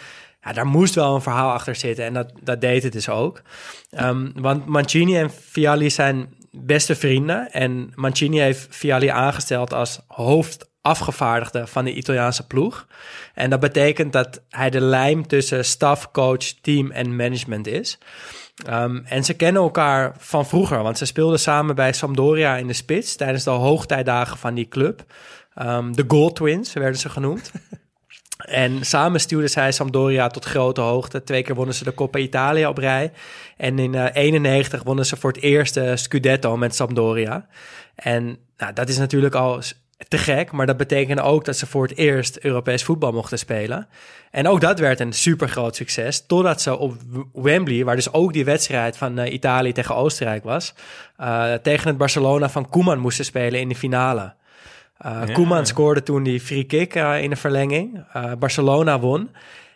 ja, daar moest wel een verhaal achter zitten. En dat, dat deed het dus ook. Um, want Mancini en Vialli zijn beste vrienden. En Mancini heeft Vialli aangesteld als hoofdafgevaardigde van de Italiaanse ploeg. En dat betekent dat hij de lijm tussen staf, coach, team en management is. Um, en ze kennen elkaar van vroeger, want ze speelden samen bij Sampdoria in de spits tijdens de hoogtijdagen van die club. Um, de Gold Twins werden ze genoemd. <laughs> En samen stuurden zij Sampdoria tot grote hoogte. Twee keer wonnen ze de Coppa Italia op rij. En in uh, 91 wonnen ze voor het eerst Scudetto met Sampdoria. En nou, dat is natuurlijk al te gek, maar dat betekende ook dat ze voor het eerst Europees voetbal mochten spelen. En ook dat werd een super groot succes, totdat ze op Wembley, waar dus ook die wedstrijd van uh, Italië tegen Oostenrijk was, uh, tegen het Barcelona van Koeman moesten spelen in de finale. Uh, ja, Koeman scoorde toen die free kick in de verlenging. Barcelona won.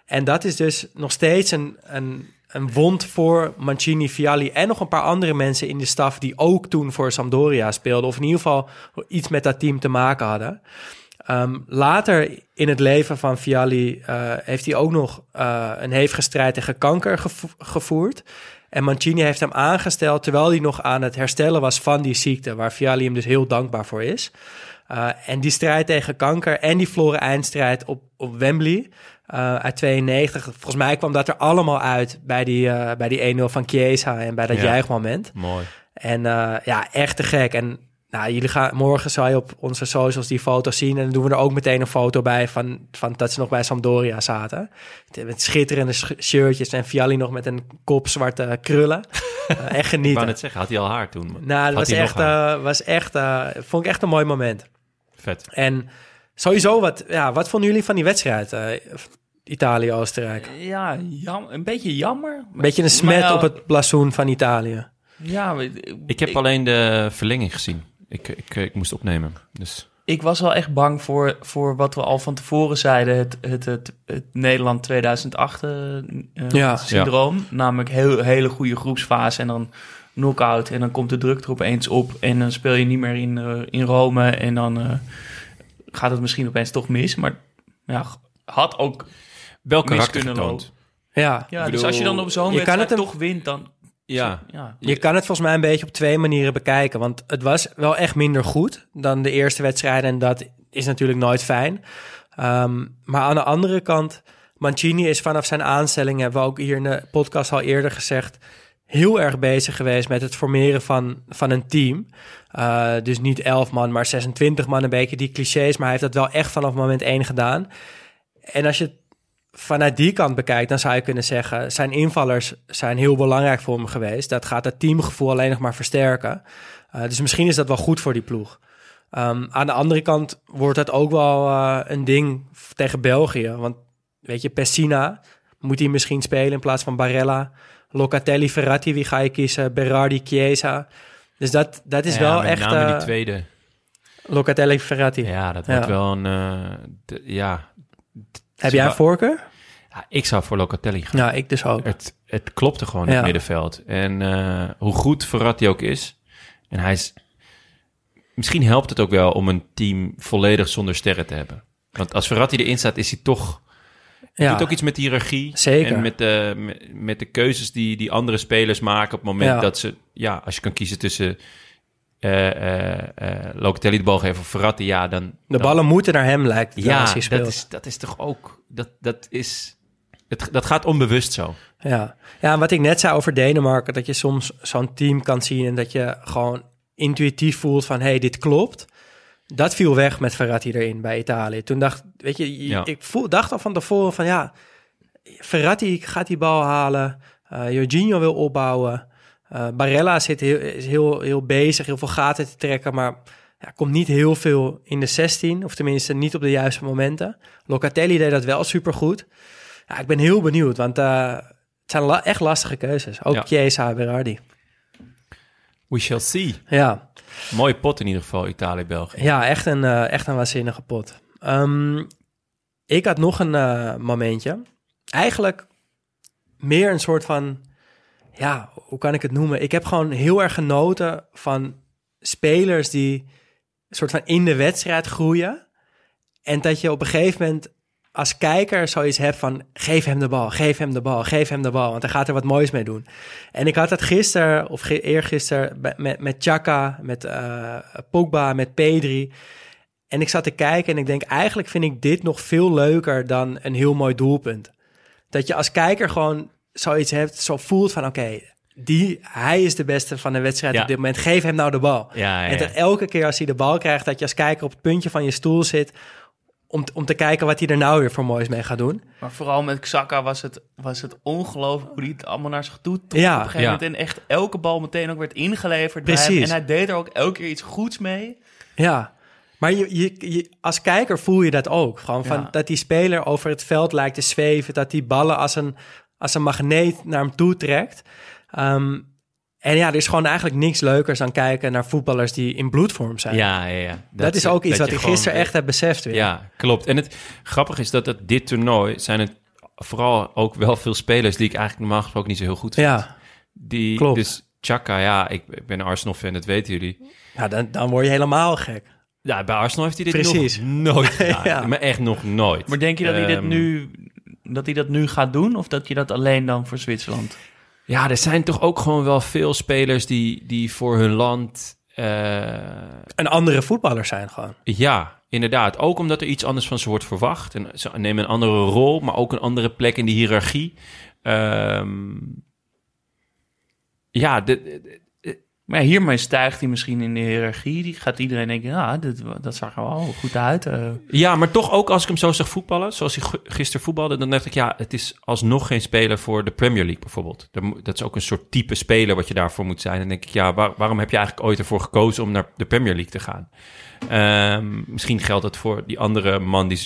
En dat is dus nog steeds een, een, een wond voor Mancini, Vialli en nog een paar andere mensen in de staf die ook toen voor Sampdoria speelden. Of in ieder geval iets met dat team te maken hadden. Um, later in het leven van Vialli heeft hij ook nog een hevige strijd tegen kanker gevo gevoerd. En Mancini heeft hem aangesteld terwijl hij nog aan het herstellen was van die ziekte, waar Vialli hem dus heel dankbaar voor is. Uh, en die strijd tegen kanker en die verloren eindstrijd op, op Wembley uh, uit 92. Volgens mij kwam dat er allemaal uit bij die, uh, bij die 1-0 van Chiesa en bij dat ja, juichmoment. Mooi. En ja, echt te gek. En nou, jullie gaan, morgen zal je op onze socials die foto zien. En dan doen we er ook meteen een foto bij van, van dat ze nog bij Sampdoria zaten. Met schitterende shirtjes en Vialli nog met een kop zwarte krullen. uh, <laughs> echt genieten. Ik wou net zeggen, had hij al haar toen? Nou, dat was echt, uh, was echt, uh, vond ik echt een mooi moment. Vet. En sowieso, wat, ja, wat vonden jullie van die wedstrijd? Uh, Italië-Oostenrijk. Ja, jam, een beetje jammer. Een beetje een smet op het blazoen van Italië. Ja, ik, ik heb ik, alleen de verlenging gezien. Ik, ik, ik moest opnemen. Dus. Ik was wel echt bang voor, voor wat we al van tevoren zeiden: het, het, het, het Nederland 2008 uh, ja. syndroom. Ja. Namelijk heel, hele goede groepsfase en dan knockout. En dan komt de druk er opeens op. En dan speel je niet meer in, uh, in Rome. En dan uh, gaat het misschien opeens toch mis. Maar ja, had ook wel mis kunnen lopen. Ja, ja bedoel, dus als je dan op zo'n wedstrijd het toch wint, dan... Ja. ja. Je kan het volgens mij een beetje op twee manieren bekijken. Want het was wel echt minder goed dan de eerste wedstrijden. En dat is natuurlijk nooit fijn. Um, maar aan de andere kant, Mancini is vanaf zijn aanstelling, hebben we ook hier in de podcast al eerder gezegd, heel erg bezig geweest met het formeren van, van een team. Uh, dus niet 11 man, maar 26 man, een beetje die clichés. Maar hij heeft dat wel echt vanaf moment 1 gedaan. En als je vanuit die kant bekijkt, dan zou je kunnen zeggen: zijn invallers zijn heel belangrijk voor hem geweest. Dat gaat het teamgevoel alleen nog maar versterken. Uh, dus misschien is dat wel goed voor die ploeg. Um, aan de andere kant wordt het ook wel uh, een ding tegen België. Want weet je, Pessina moet hij misschien spelen in plaats van Barella. Locatelli, Ferrati, wie ga je kiezen? Berardi, Chiesa. Dus dat, dat is ja, wel met echt... name uh, die tweede. Locatelli, Ferrati. Ja, dat wordt wel een... Ja. Heb jij een voorkeur? Ja, ik zou voor Locatelli gaan. Ja, ik dus ook. Het, het klopte gewoon in Ja. het middenveld. En uh, hoe goed Verratti ook is... En hij is... Misschien helpt het ook wel om een team volledig zonder sterren te hebben. Want als Verratti erin staat, is hij toch... Ja, doet ook iets met hiërarchie. Zeker. En met de, met, met de keuzes die, die andere spelers maken op het moment Ja. dat ze... Ja, als je kan kiezen tussen eh eh eh Locatelli de bal geven of Verratti, ja, dan... de dan- ballen moeten naar hem, lijkt het, Ja, hij dat is, dat is toch ook... Dat, dat is... Het, dat gaat onbewust zo. Ja. ja, en wat ik net zei over Denemarken, dat je soms zo'n team kan zien en dat je gewoon intuïtief voelt van, hé, hey, dit klopt. Dat viel weg met Verratti erin bij Italië. Toen dacht, weet je, Ja. ik voel, dacht al van tevoren van, ja, Verratti gaat die bal halen, eh Jorginho wil opbouwen, Eh, Barella zit heel, is heel, heel bezig, heel veel gaten te trekken, maar ja, komt niet heel veel in de 16, of tenminste niet op de juiste momenten. Locatelli deed dat wel supergoed. Ja, ik ben heel benieuwd, want eh, het zijn la- echt lastige keuzes. Ook Ja. Chiesa, Berardi. We shall see. Ja, Mooie pot in ieder geval, Italië-België. ja echt, een, eh, echt een waanzinnige pot. Ehm, ik had nog een momentje. Eigenlijk meer een soort van ja, hoe kan ik het noemen? Ik heb gewoon heel erg genoten van spelers die soort van in de wedstrijd groeien. En dat je op een gegeven moment als kijker zoiets hebt van... geef hem de bal, geef hem de bal, geef hem de bal. Want hij gaat er wat moois mee doen. En ik had het gisteren, of eergisteren... met, met Chaka, met eh Pogba, met Pedri... En ik zat te kijken en ik denk... eigenlijk vind ik dit nog veel leuker dan een heel mooi doelpunt. Dat je als kijker gewoon zoiets hebt, zo voelt van... oké, die, hij is de beste van de wedstrijd Ja. op dit moment. Geef hem nou de bal. Ja, ja, En dat elke keer als hij de bal krijgt... dat je als kijker op het puntje van je stoel zit... om, om te kijken wat hij er nou weer voor moois mee gaat doen. Maar vooral met Xhaka was het, was het ongelooflijk hoe hij het allemaal naar zich toe trok Ja. op een gegeven Ja. moment. En echt elke bal meteen ook werd ingeleverd bij Precies. hem. En hij deed er ook elke keer iets goeds mee. Ja, maar je, je, je- als kijker voel je dat ook. Gewoon van Ja. dat die speler over het veld lijkt te zweven. Dat die ballen als een, als een magneet naar hem toe trekt. Ehm, en ja, er is gewoon eigenlijk niks leukers dan kijken naar voetballers die in bloedvorm zijn. Ja, ja, ja. dat, is ook iets dat wat ik gewoon- gisteren echt heb beseft weer. Ja, klopt. En het grappige is dat het, dit toernooi zijn het vooral ook wel veel spelers die ik eigenlijk normaal gesproken niet zo heel goed vind. ja. Die, klopt. Dus Chaka, ja, ik, ik ben een Arsenal-fan, dat weten jullie. ja dan, dan word je helemaal gek. Ja, bij Arsenal heeft hij dit Precies. nog nooit <laughs> gedaan. Ja. Maar echt nog nooit. Maar denk je dat hij dit Ehm, nu, dat hij dat nu gaat doen? Of dat je dat alleen dan voor Zwitserland? Ja, er zijn toch ook gewoon wel veel spelers die, die voor hun land... eh, Een andere voetballer zijn gewoon. ja, inderdaad. Ook omdat er iets anders van ze wordt verwacht. En ze nemen een andere rol, maar ook een andere plek in de hiërarchie. Ehm, ja, de, de- Maar hiermee stijgt hij misschien in de hiërarchie. Die gaat iedereen denken, ja, dit, dat zag er wel goed uit. eh. Ja, maar toch ook als ik hem zo zag voetballen, zoals hij gisteren voetbalde, dan dacht ik, ja, het is alsnog geen speler voor de Premier League bijvoorbeeld. Dat Dat is ook een soort type speler wat je daarvoor moet zijn. Dan denk ik, ja, waar- waarom heb je eigenlijk ooit ervoor gekozen om naar de Premier League te gaan? Ehm, misschien geldt het voor die andere man die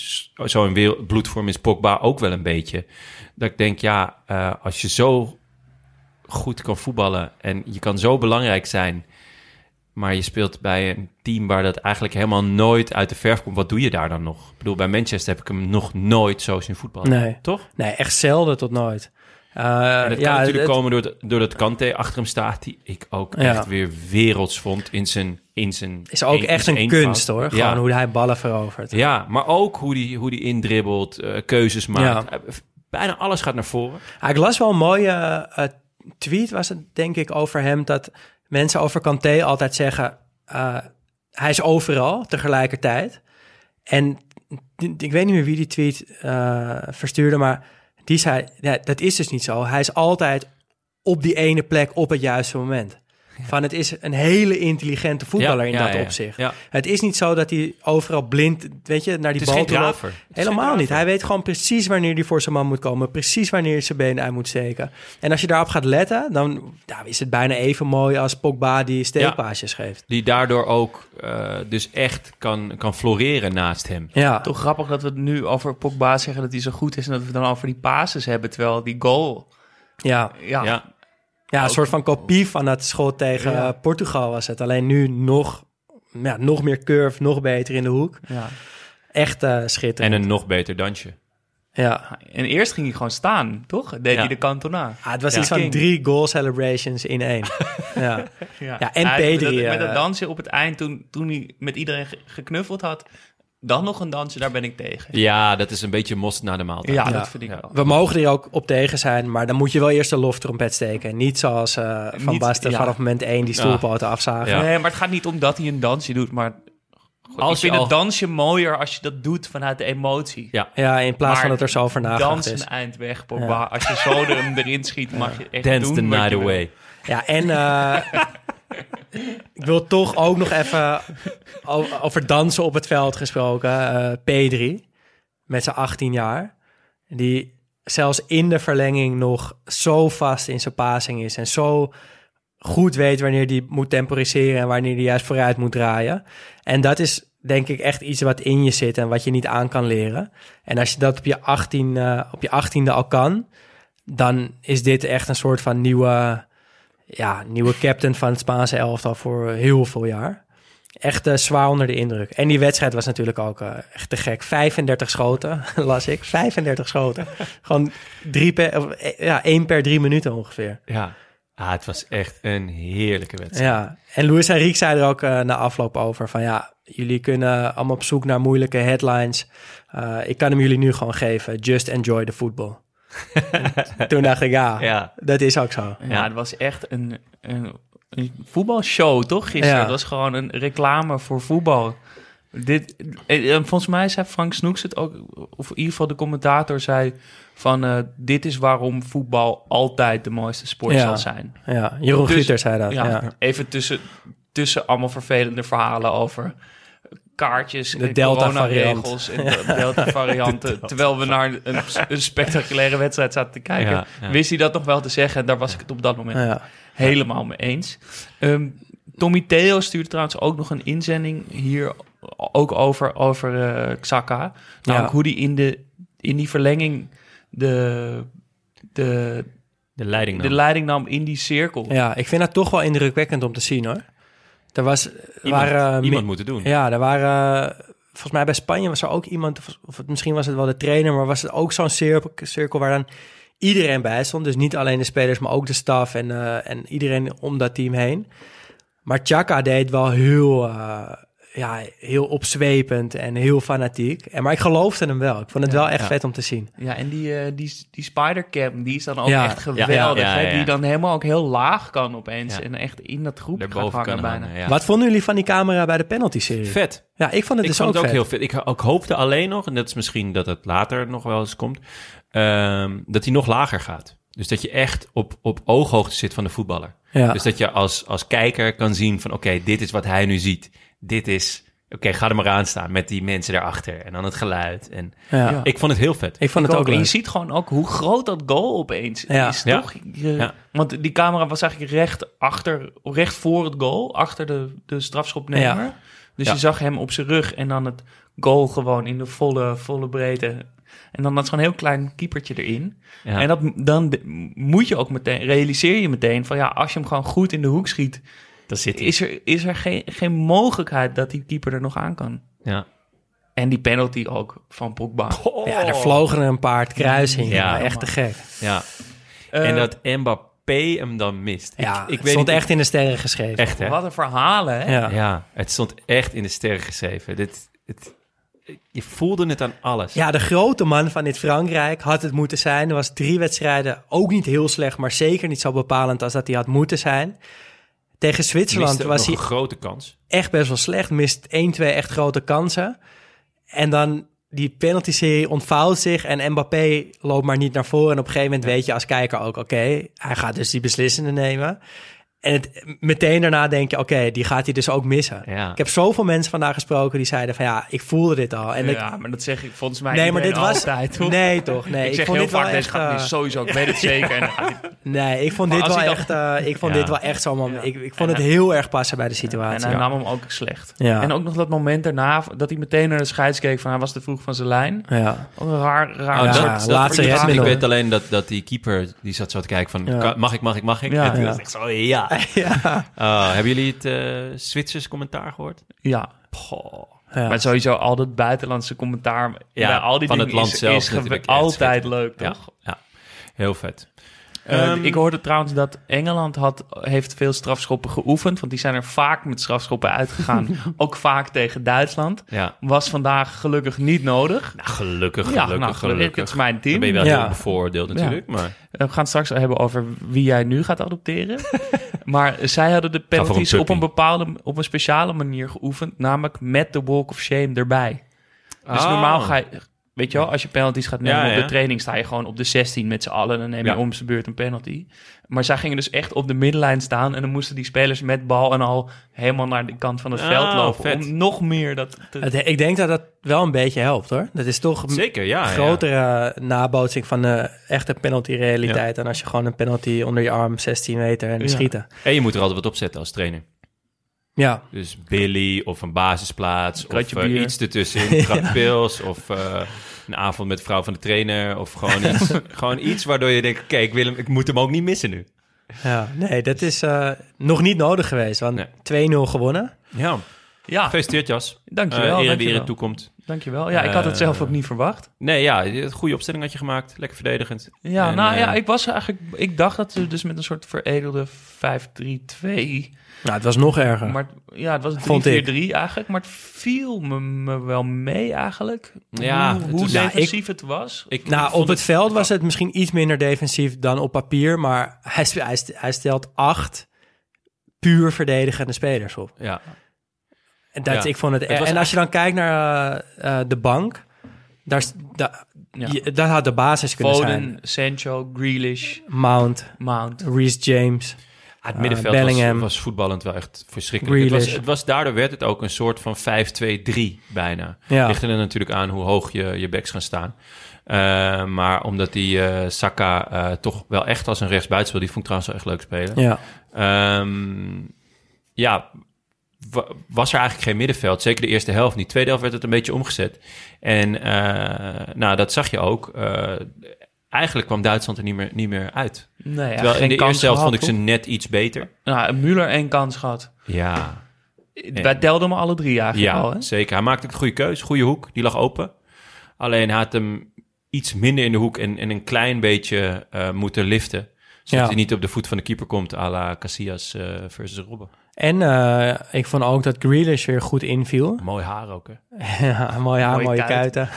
zo in bloedvorm is, Pogba, ook wel een beetje. Dat ik denk, ja, eh, als je zo goed kan voetballen en je kan zo belangrijk zijn, maar je speelt bij een team waar dat eigenlijk helemaal nooit uit de verf komt. Wat doe je daar dan nog? Ik bedoel, bij Manchester heb ik hem nog nooit zo zien voetballen. Nee. Toch? Nee, echt zelden tot nooit. Uh, En dat ja, kan natuurlijk het- komen doordat, doordat Kante achter hem staat, die ik ook Ja. echt weer werelds vond in zijn in zijn is ook echt een eenvoud. kunst hoor. Gewoon Ja. hoe hij ballen verovert. ja, maar ook hoe die, hoe die indribbelt, eh, keuzes maakt. Eh, Bijna alles gaat naar voren. Ah, ik las wel een mooie eh, tweet, was het denk ik, over hem. Dat mensen over Kanté altijd zeggen, eh, hij is overal tegelijkertijd. En ik weet niet meer wie die tweet eh, verstuurde, maar die zei, ja, dat is dus niet zo. Hij is altijd op die ene plek op het juiste moment. Van het is een hele intelligente voetballer Ja, in ja, dat ja, opzicht. ja. Het is niet zo dat hij overal blind, weet je, naar die Het is bal geen toe loopt. Helemaal niet. Hij weet gewoon precies wanneer hij voor zijn man moet komen. Precies wanneer hij zijn been uit moet steken. En als je daarop gaat letten, dan ja, is het bijna even mooi als Pogba die steekpaasjes geeft. Die daardoor ook eh, dus echt kan, kan floreren naast hem. Ja, Toch grappig dat we het nu over Pogba zeggen dat hij zo goed is... en dat we het dan over die passes hebben, terwijl die goal... ja. Ja, Ja, ja een soort van kopie van dat schot tegen Ja. eh, Portugal was het. Alleen nu nog, ja, nog meer curve, nog beter in de hoek. ja. Echt eh, en schitterend. een nog beter dansje. ja. En eerst ging hij gewoon staan, toch? Deed Ja. hij de Cantona. Ah, het was Ja. iets van drie goal celebrations in één. <laughs> ja. Ja, en Pedri, Met, dat- met eh, dat dansje op het eind, toen, toen hij met iedereen ge- geknuffeld had... dan nog een dansje, daar ben ik tegen. Ja, dat is een beetje mos na de maaltijd. Ja, Ja. dat vind ik Ja. wel. We mogen er ook op tegen zijn, maar dan moet je wel eerst de loftrompet steken. Niet zoals eh, Van Niet- Basten ja. vanaf moment één die stoelpoten afzagen. Ja. Nee, maar het gaat niet om dat hij een dansje doet, maar... Goed, Als ik vind je het al- dansje mooier als je dat doet vanuit de emotie. Ja. Ja, in plaats van dat er zo over nagedacht Dans is. een eind weg, Pogba. Ja. Als je zo er hem erin schiet, mag je echt Dance doen the wat night away. Ja, en eh, <laughs> ik wil toch ook nog even over dansen op het veld gesproken. eh P3, met zijn 18 jaar. Die zelfs in de verlenging nog zo vast in zijn passing is. En zo goed weet wanneer die moet temporiseren en wanneer die juist vooruit moet draaien. En dat is denk ik echt iets wat in je zit en wat je niet aan kan leren. En als je dat op je, 18, eh, op je 18e al kan, dan is dit echt een soort van nieuwe, ja, nieuwe captain van het Spaanse elftal voor heel veel jaar. Echt eh, zwaar onder de indruk. En die wedstrijd was natuurlijk ook eh, echt te gek. 35 schoten, <laughs> las ik. 35 schoten. Gewoon drie per, of, eh, ja, één per drie minuten ongeveer. Ja. Ah, het was echt een heerlijke wedstrijd. Ja, en Luis Enrique zei er ook na afloop over van ja, jullie kunnen allemaal op zoek naar moeilijke headlines. Ik kan hem jullie nu gewoon geven. Just enjoy the football. En <laughs> Toen dacht ik, ja, Ja. dat is ook zo. Ja, het was echt een, een, een voetbalshow, toch? Gisteren. Ja. Het was gewoon een reclame voor voetbal. Dit, eh, eh, volgens mij zei Frank Snoeks het ook, of in ieder geval de commentator zei van eh, dit is waarom voetbal altijd de mooiste sport Ja. zal zijn. Ja, Jeroen Dus- Guter zei dat. Ja, Ja. even tussen, tussen allemaal vervelende verhalen over kaartjes, De en Delta-variant. coronaregels en de Delta-varianten. <laughs> terwijl we naar een, een spectaculaire wedstrijd zaten te kijken, Ja, ja. wist hij dat nog wel te zeggen. En daar was ik het op dat moment Ja. helemaal mee eens. Ehm, Tommy Theo stuurde trouwens ook nog een inzending hier ook over, over eh, Xhaka. Namelijk Ja. hoe die in, de, in die verlenging de, de, De leiding de leiding nam in die cirkel. ja, ik vind dat toch wel indrukwekkend om te zien hoor. Er was, Iemand, waren, iemand mi- moet het doen. Ja, er waren... Volgens mij bij Spanje was er ook iemand... of- misschien was het wel de trainer... maar was het ook zo'n cirkel, cirkel waar dan iedereen bij stond. Dus niet alleen de spelers, maar ook de staf... en, eh, en iedereen om dat team heen. Maar Chaka deed wel heel... eh, ja, heel opzwepend en heel fanatiek. En, maar ik geloofde hem wel. Ik vond het wel echt ja. vet om te zien. Ja, en die, eh, die, die spidercam, die is dan ook Ja, echt geweldig. ja, hè? ja. Die dan helemaal ook heel laag kan opeens. Ja. En echt in dat groep gaat hangen kan bijna. hangen. Wat vonden jullie van die camera bij de penalty-serie? Vet. Ja, ik vond het ik dus vond ook, het ook vet. heel vet. Ik, ik hoopte alleen nog, en dat is misschien dat het later nog wel eens komt, ehm, dat hij nog lager gaat. Dus dat je echt op, op ooghoogte zit van de voetballer. Ja. Dus dat je als, als kijker kan zien van oké, dit is wat hij nu ziet. Dit is, oké, ga er maar aan staan met die mensen daarachter. En dan het geluid. En ja. Ja. ik vond het heel vet. Ik vond Ik het ook En je ziet gewoon ook hoe groot dat goal opeens Ja. is, Ja. toch? Je- Ja. Want die camera was eigenlijk recht achter, recht voor het goal, achter de, de strafschopnemer. Ja. Dus Ja. je zag hem op zijn rug en dan het goal gewoon in de volle, volle breedte. En dan dat zo'n heel klein keepertje erin. Ja. En dat, dan moet je ook meteen, realiseer je meteen van ja, als je hem gewoon goed in de hoek schiet, dat zit hij. is er, is er geen, geen mogelijkheid dat die keeper er nog aan kan. Ja. En die penalty ook van Pogba. Ja, er vlogen er een paar het kruis in. Ja. Ja, echt te gek. ja. Eh, en dat Mbappé hem dan mist. Ja, ik, ik het weet stond niet, echt in de sterren geschreven. Echt, hè? Wat een verhalen, hè? Ja. Ja, het stond echt in de sterren geschreven. Dit, het, je voelde het aan alles. Ja, de grote man van dit Frankrijk had het moeten zijn. Er was drie wedstrijden, ook niet heel slecht, maar zeker niet zo bepalend als dat hij had moeten zijn. Tegen Zwitserland was hij een grote kans. echt best wel slecht. Mist 1, 2 echt grote kansen. En dan die penalty-serie ontvouwt zich en Mbappé loopt maar niet naar voren. En op een gegeven moment weet je als kijker ook, oké, hij gaat dus die beslissende nemen. En het, meteen daarna denk je, oké, die gaat hij dus ook missen. Ja. Ik heb zoveel mensen vandaag gesproken die zeiden van, ja, ik voelde dit al. En ik, ja, maar dat zeg ik volgens mij nee, maar dit was... altijd, toch? Nee, toch? Nee, ik ik, zeg vond heel dit wel vaak, deze echt... gaat eh, niet sowieso, ik weet het <laughs> zeker. En nee, ik vond Maar dit wel echt... eh, ik vond Ja. dit wel echt zo'n moment. Ik, ik vond En het heel erg passen bij de en situatie. hij nam hem ook slecht. Ja. En ook nog dat moment daarna, dat hij meteen naar de scheids keek van hij was te vroeg van zijn lijn. Ja. Ook een raar, raar. Oh, Ja, dat, laatste dat, ik, weet alleen dat, dat die keeper, die zat zo te kijken van, mag ik, mag ik, mag ik? Ja. en toen Ja. was ik zo, ja. <laughs> ja. Oh, hebben jullie het eh Zwitsers commentaar gehoord? Ja. Maar sowieso al dat buitenlandse commentaar Ja, bij al die van het land is, zelf is altijd leuk, Ja, toch? ja, heel vet. Eh, Ehm, ik hoorde trouwens dat Engeland had, heeft veel strafschoppen geoefend. Want die zijn er vaak met strafschoppen uitgegaan. <laughs> ook vaak tegen Duitsland. Ja, Was vandaag gelukkig niet nodig. nou, gelukkig, ja, gelukkig, nou, gelukkig. Het is mijn Dan team. ben je wel Ja. heel bevoordeeld natuurlijk, maar... We gaan het straks hebben over wie jij nu gaat adopteren. <laughs> maar zij hadden de een penalties op een bepaalde, op een speciale manier geoefend. Namelijk met de walk of shame erbij. Dus Oh. normaal ga je... Weet je wel, als je penalties gaat nemen Ja, op ja. de training... sta je gewoon op de 16 met z'n allen. Dan neem je Ja. om zijn beurt een penalty. Maar zij gingen dus echt op de middenlijn staan... en dan moesten die spelers met bal en al... helemaal naar de kant van het Oh, veld lopen... vet. om nog meer dat te... Ik denk dat dat wel een beetje helpt hoor. Dat is toch een Zeker, ja. ja. grotere nabootsing van de echte penalty-realiteit... dan als je gewoon een penalty onder je arm 16 meter en Ja. schieten. En je moet er altijd wat op zetten als trainer. Ja, Dus Billy of een basisplaats of eh, iets ertussenin, <laughs> trap pils of eh, een avond met vrouw van de trainer of gewoon <laughs> iets, gewoon iets waardoor je denkt, oké, ik wil hem, ik moet hem ook niet missen nu. ja. nee, dat is eh, nog niet nodig geweest. Want Nee. 2-0 gewonnen. Ja, ja, gefeliciteerd Jas. dankjewel. Ere wie dankjewel. ere toekomt. Dankjewel. Ja, ik had het zelf ook niet verwacht. Nee, ja, een goede opstelling had je gemaakt. Lekker verdedigend. Ja, En, nou eh, ja, ik was eigenlijk... Ik dacht dat we dus met een soort veredelde 5-3-2... Nou, het was nog erger. Maar ja, het was Vond een ik. 3-4-3 eigenlijk. Maar het viel me, me wel mee eigenlijk. Ja, hoe, ja, defensief het was. Ik, nou, op het veld was het misschien iets minder defensief dan op papier. Maar hij, hij, hij stelt acht puur verdedigende spelers op. Ja, dat, Ja. ik vond het, en als je dan kijkt naar eh, eh, de bank, daar, is- da, Ja. je- dat had de basis kunnen Foden, zijn. Sancho, Grealish, Mount, Mount. Reece James. Ah, het Uh, middenveld was, Bellingham. was voetballend wel echt verschrikkelijk. Het was, het was, daardoor werd het ook een soort van 5-2-3 bijna. Ja. Ligt er natuurlijk aan hoe hoog je, je backs gaan staan. Eh, maar omdat die eh, Saka eh, toch wel echt als een rechtsbuiten speelde, die vond ik trouwens wel echt leuk spelen. Ja. Ehm, ja, was er eigenlijk geen middenveld. Zeker de eerste helft niet. Tweede helft werd het een beetje omgezet. En eh, nou, dat zag je ook. Eh, eigenlijk kwam Duitsland er niet meer, niet meer uit. Nee, ja, Terwijl in de eerste helft vond ik ze net iets beter. Nou, Müller één kans gehad. Ja, Wij telden hem alle drie eigenlijk ja al, hè? zeker. Hij maakte een goede keus. Goede hoek. Die lag open. Alleen had hem iets minder in de hoek en, en een klein beetje eh, moeten liften. Zodat Ja. hij niet op de voet van de keeper komt à la Casillas eh, versus Robben. En eh, ik vond ook dat Grealish weer goed inviel. <laughs> Mooi haar ook, hè? Ja, mooi haar, mooie, Mooie kuiten.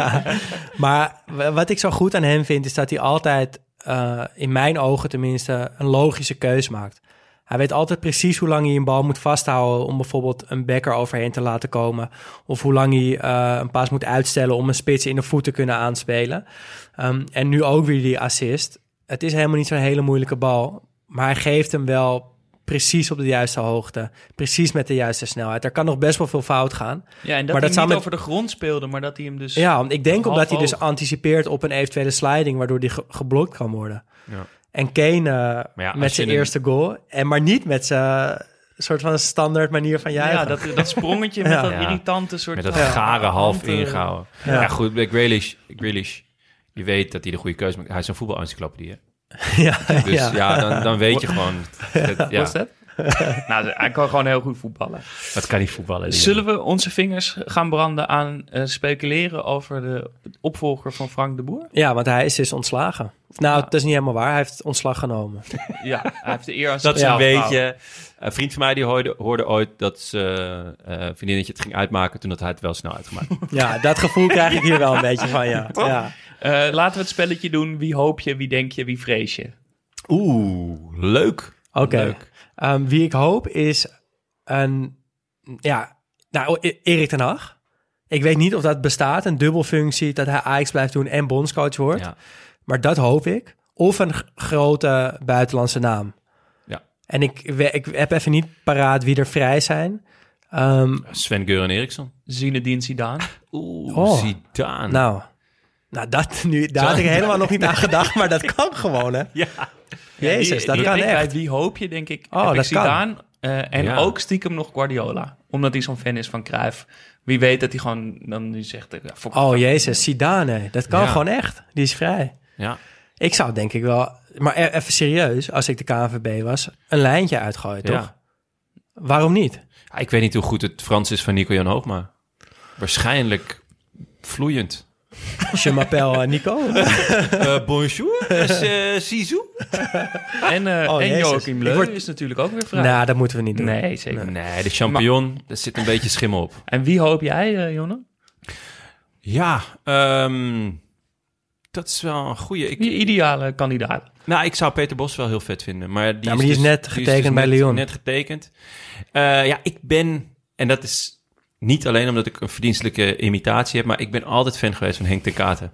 <laughs> maar wat ik zo goed aan hem vind, is dat hij altijd, eh, in mijn ogen tenminste, een logische keus maakt. Hij weet altijd precies hoe lang hij een bal moet vasthouden om bijvoorbeeld een backer overheen te laten komen. Of hoe lang hij eh, een paas moet uitstellen om een spits in de voet te kunnen aanspelen. Ehm, en nu ook weer die assist. Het is helemaal niet zo'n hele moeilijke bal. Maar hij geeft hem wel precies op de juiste hoogte. Precies met de juiste snelheid. Er kan nog best wel veel fout gaan. Ja, en dat Maar hij dat zou niet met- over de grond speelde, maar dat hij hem dus... Ja, want ik denk omdat hij dus anticipeert op een eventuele sliding, waardoor die ge- geblokt kan worden. Ja. En Kane eh, ja, met zijn een- eerste goal, en maar niet met zijn soort van standaard manier van juichen. Ja, dat, dat sprongetje met <laughs> Ja. dat Ja. irritante soort... Met dat van- gare half eh, ingehouden. Ja. Ja, goed, bij Grealish, Grealish, je weet dat hij de goede keuze maakt. Hij is een voetbalencyclopedie? <laughs> ja, Dus ja, ja. dan, dan weet je gewoon... <laughs> Het, ja, Was dat? <laughs> nou, hij kan gewoon heel goed voetballen. dat kan niet voetballen. Zullen we onze vingers gaan branden aan eh, speculeren over de opvolger van Frank de Boer? Ja, want hij is dus ontslagen. Of, nou, Ja. dat is niet helemaal waar. Hij heeft ontslag genomen. Ja, hij heeft de eer als Dat is een beetje... Een vriend van mij die hoorde, hoorde ooit dat ze eh vriendinnetje het ging uitmaken... toen had hij het wel snel uitgemaakt. ja, dat gevoel krijg ik hier wel een beetje van, ja. ja. Eh, laten we het spelletje doen. Wie hoop je, wie denk je, wie vrees je? Oeh, leuk. Oké. Ehm, wie ik hoop is een... Ja, nou, E- Erik ten Hag. Ik weet niet of dat bestaat, een dubbelfunctie... dat hij Ajax blijft doen en bondscoach wordt. Ja. Maar dat hoop ik. Of een grote buitenlandse naam. Ja. En ik, we- ik heb even niet paraat wie er vrij zijn. Ehm, Sven Geuren Eriksson. Zinedine Zidane. Oeh, Oh. Zidane. nou, nou dat nu, daar had ik helemaal nog niet aan gedacht, maar dat kan gewoon, hè? <laughs> Ja. Jezus, Die- dat die- kan echt. Bij wie hoop je, denk ik. Oh, heb ik dat kan. Zidane. eh, en Ja. ook stiekem nog Guardiola. Omdat hij zo'n fan is van Cruijff. Wie weet dat hij gewoon dan nu zegt... eh, fuck Oh, fuck. jezus, Zidane, dat kan Ja. gewoon echt. Die is vrij. Ja. Ik zou denk ik wel, maar e- even serieus, als ik de KNVB was, een lijntje uitgooien, toch? Ja. Waarom niet? Ja, Ik weet niet hoe goed het Frans is van Nico-Jan Hoogma. Waarschijnlijk vloeiend. Je m'appelle <laughs> <laughs> eh, Nico. Uh, bonjour, uh, Zizou. En, eh Oh, en jezus. Joachim Ik Leu word- is natuurlijk ook weer vrij. nou, dat moeten we niet doen. nee, zeker. Nee, de champignon, daar zit een beetje schimmel op. En wie hoop jij, eh Jonne? Ja, ehm, dat is wel een. Ik, Wie ideale kandidaat? nou, ik zou Peter Bos wel heel vet vinden. Maar die, Ja, maar die is dus- net die getekend dus bij net, Lyon. Net getekend. Eh, ja, ik ben, en dat is niet alleen omdat ik een verdienstelijke imitatie heb, maar ik ben altijd fan geweest van Henk ten Katen.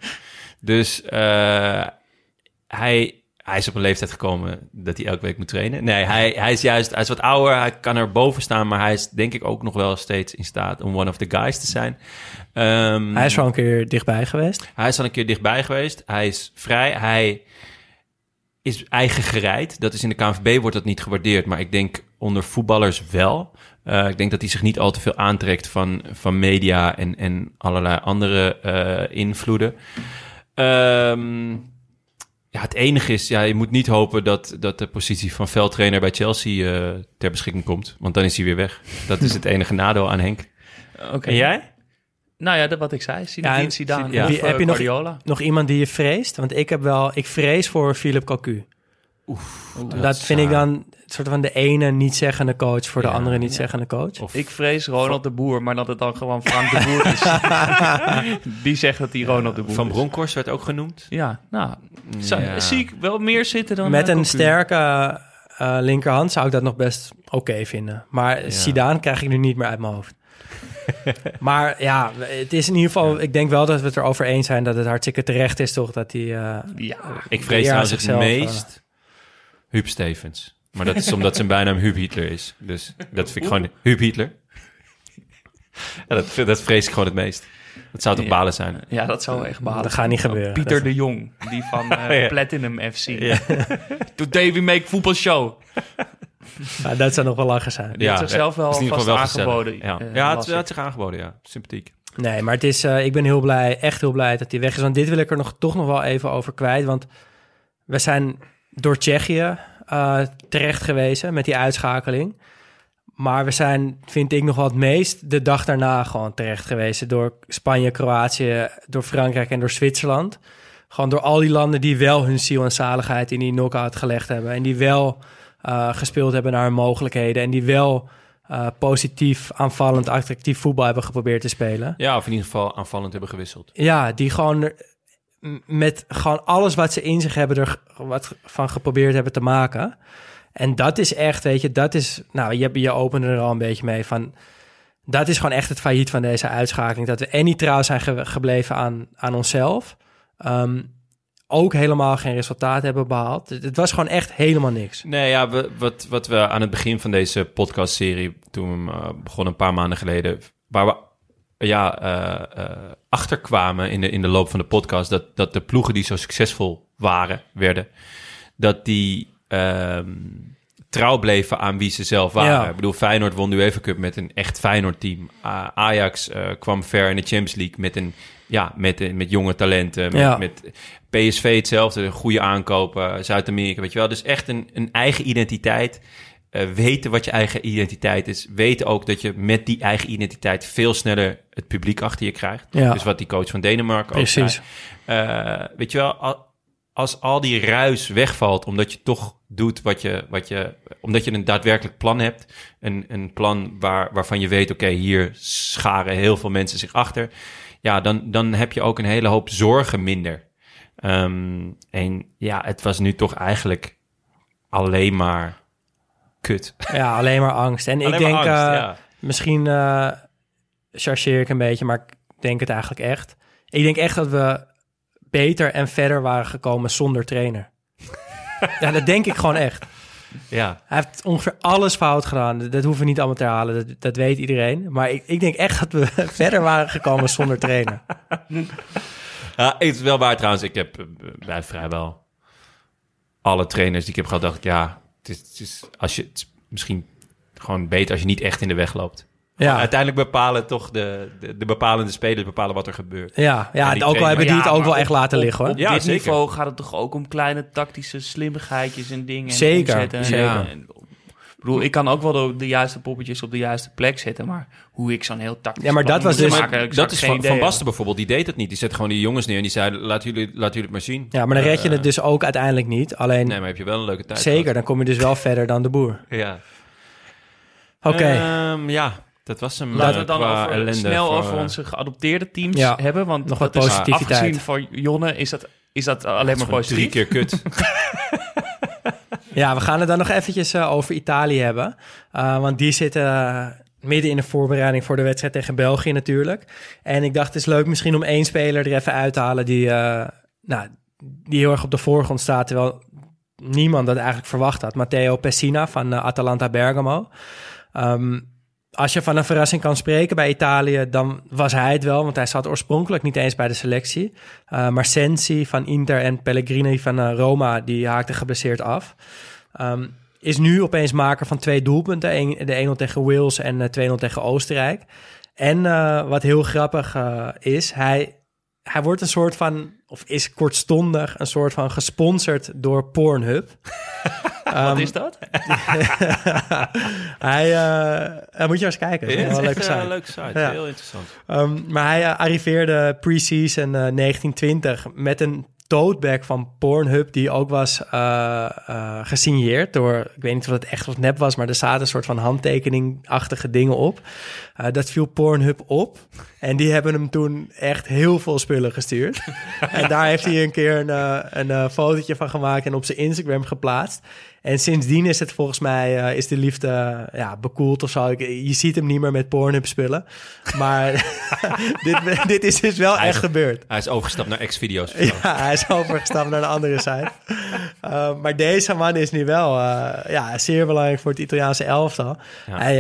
Dus eh, hij, hij is op een leeftijd gekomen dat hij elke week moet trainen. Nee, hij, hij is juist, hij is wat ouder, hij kan er boven staan, maar hij is denk ik ook nog wel steeds in staat om one of the guys te zijn. Ehm, Hij is wel een keer dichtbij geweest. hij is al een keer dichtbij geweest. Hij is vrij. Hij is eigen gereid. Dat is in de KNVB wordt dat niet gewaardeerd. Maar ik denk onder voetballers wel. Eh, ik denk dat hij zich niet al te veel aantrekt van, van media en, en allerlei andere eh, invloeden. Ehm, ja, het enige is, ja, je moet niet hopen dat, dat de positie van veldtrainer bij Chelsea eh, ter beschikking komt. Want dan is hij weer weg. Dat is het enige nadeel aan Henk. Oké. En jij? Nou ja, dat wat ik zei. Zinedine Ja, Zidane of eh, heb je nog- Guardiola. Nog iemand die je vreest? Want ik heb wel, ik vrees voor Philip Cocu. dat vind ik dan soort van de ene niet-zeggende coach voor de Ja. andere niet-zeggende coach. Ik vrees Ronald de Boer, maar dat het dan gewoon Frank de Boer is. <laughs> Die zegt dat hij Ronald de Boer Van. Bronckhorst werd ook genoemd. Ja, nou, Ja. zie ik wel meer zitten dan... Met eh, een Cocu. sterke eh, linkerhand zou ik dat nog best oké vinden. Maar Zidane krijg ik nu niet meer uit mijn hoofd. <laughs> maar ja, het is in ieder geval... Ik denk wel dat we het erover eens zijn dat het hartstikke terecht is, toch? Dat hij... eh, Ja, Ik vrees Ja, trouwens het zichzelf, meest Huub Stevens. Maar dat is omdat zijn bijnaam Huub Hitler is. Dus dat vind ik gewoon... Huub Hitler. Ja, dat, dat vrees ik gewoon het meest. Dat zou toch Ja. balen zijn? ja, dat zou echt balen. dat gaat niet gebeuren. Pieter Dat- de Jong, die van eh, <laughs> Ja. Platinum FC. Today we make voetbalshow. <laughs> Nou, dat zou nog wel lachen zijn. Die had zichzelf wel in ieder vast geval gezellig. aangeboden, Ja, eh, ja het, had zich aangeboden, ja. Sympathiek. Nee, maar het is, eh, ik ben heel blij, echt heel blij dat hij weg is. Want dit wil ik er nog, toch nog wel even over kwijt. Want we zijn door Tsjechië eh, terecht gewezen met die uitschakeling. Maar we zijn, vind ik nog wel het meest, de dag daarna gewoon terecht gewezen. Door Spanje, Kroatië, door Frankrijk en door Zwitserland. Gewoon door al die landen die wel hun ziel en zaligheid in die knockout gelegd hebben. En die wel eh, gespeeld hebben naar hun mogelijkheden. En die wel eh, positief, aanvallend, attractief voetbal hebben geprobeerd te spelen. Ja, of in ieder geval aanvallend hebben gewisseld. Ja, die gewoon m- met gewoon alles wat ze in zich hebben er wat van geprobeerd hebben te maken. En dat is echt, weet je, dat is, nou, je, je opende er al een beetje mee van, dat is gewoon echt het failliet van deze uitschakeling. Dat we en niet trouw zijn ge- gebleven aan, aan onszelf, Ehm, ook helemaal geen resultaat hebben behaald. Het, was gewoon echt helemaal niks. Nee, ja, we, wat, wat we aan het begin van deze podcastserie, toen we eh, begonnen een paar maanden geleden, waar we ja, eh, eh, achterkwamen in de, in de loop van de podcast, dat, dat de ploegen die zo succesvol waren, werden, dat die ehm, trouw bleven aan wie ze zelf waren. Ja. Ik bedoel, Feyenoord won de UEFA Cup met een echt Feyenoord-team. Ajax kwam ver in de Champions League met een ja, met, met jonge talenten. Met, Ja. met PSV hetzelfde, goede aankopen, Zuid-Amerika, weet je wel. Dus echt een, een eigen identiteit. Eh, weten wat je eigen identiteit is. Weten ook dat je met die eigen identiteit veel sneller het publiek achter je krijgt. Ja. Dus wat die coach van Denemarken ook zei. Eh, weet je wel, al- als al die ruis wegvalt, omdat je toch doet wat je, wat je omdat je een daadwerkelijk plan hebt, een, een plan waar, waarvan je weet, oké, hier scharen heel veel mensen zich achter, ja, dan, dan heb je ook een hele hoop zorgen minder. Ehm, en ja, het was nu toch eigenlijk alleen maar kut. <laughs> Ja, alleen maar angst. En ik denk, angst, eh, ja. misschien eh chargeer ik een beetje, maar ik denk het eigenlijk echt. Ik denk echt dat we beter en verder waren gekomen zonder trainer. <laughs> ja, dat denk ik gewoon echt. Ja, Hij heeft ongeveer alles fout gedaan. Dat, hoeven we niet allemaal te herhalen. Dat, dat weet iedereen. Maar ik, ik denk echt dat we <laughs> verder waren gekomen zonder trainer. <laughs> Ja, het is wel waar trouwens. Ik heb eh, bij vrijwel alle trainers die ik heb gehad, dacht ik, ja, het is, het is, als je, het is misschien gewoon beter als je niet echt in de weg loopt. Ja, Uiteindelijk bepalen toch de, de, de bepalende spelers bepalen wat er gebeurt. ja, ja die ook al hebben die het Ja, ook wel op- echt laten op- liggen hoor. Op Ja, dit zeker. niveau gaat het toch ook om kleine tactische slimmigheidjes en dingen. en Zeker, omzetten en- zeker. en- ik bedoel, ik kan ook wel de, de juiste poppetjes op de juiste plek zetten, maar hoe ik zo'n heel tactisch Ja, maar dat was dus- maken, dat is van, idee van. Basten bijvoorbeeld, die deed het niet. Die zette gewoon die jongens neer en die zei, laat jullie, laat jullie het maar zien. Ja, maar dan red je Eh, het dus ook uiteindelijk niet. Alleen, Nee, maar heb je wel een leuke tijd zeker, gehad. dan kom je dus wel <laughs> verder dan de boer. Ja. Oké. Ehm, ja, dat was hem. Laten we eh, dan over, snel voor, over eh, onze geadopteerde teams Ja, hebben. Want nog wat dat is, positiviteit. Afgezien van Jonne is dat, is dat alleen maar positief. drie keer kut. <laughs> Ja, we gaan het dan nog eventjes eh, over Italië hebben. Uh, want die zitten midden in de voorbereiding voor de wedstrijd tegen België natuurlijk. En ik dacht, het is leuk misschien om één speler er even uit te halen die, eh, nou, die heel erg op de voorgrond staat. Terwijl niemand dat eigenlijk verwacht had. Matteo Pessina van Atalanta Bergamo. Ehm, als je van een verrassing kan spreken bij Italië, dan was hij het wel. Want hij zat oorspronkelijk niet eens bij de selectie. Uh, maar Sensi van Inter en Pellegrini van uh, Roma, die haakten geblesseerd af. Um, is nu opeens maker van twee doelpunten. De 1-0 tegen Wales en uh, 2-0 tegen Oostenrijk. En wat heel grappig is, hij, hij wordt een soort van, of is kortstondig, een soort van gesponsord door Pornhub. <laughs> <laughs> Wat is dat? <laughs> hij, eh, hij moet je eens kijken. Ja, het wel is een echt leuke eh, een leuke site. Ja. Heel interessant. Ehm, maar hij eh, arriveerde pre-season eh, 1920 met een toteback van Pornhub... die ook was eh, eh, gesigneerd door... ik weet niet of het echt of nep was... maar er zaten een soort van handtekeningachtige dingen op. Eh, dat viel Pornhub op. En die hebben hem toen echt heel veel spullen gestuurd. <laughs> en daar heeft hij een keer een, eh, een eh, fotootje van gemaakt... en op zijn Instagram geplaatst. En sindsdien is het volgens mij eh, is de liefde ja, bekoeld of zo. Ik- Je ziet hem niet meer met Pornhub spullen. Maar <laughs> dit, dit is dus wel Hij is- echt gebeurd. Hij is overgestapt naar X-video's. <laughs> Ja, hij is overgestapt naar een andere site. Uh, maar deze man is nu wel uh, ja, zeer belangrijk voor het Italiaanse elftal. Ja. Hij,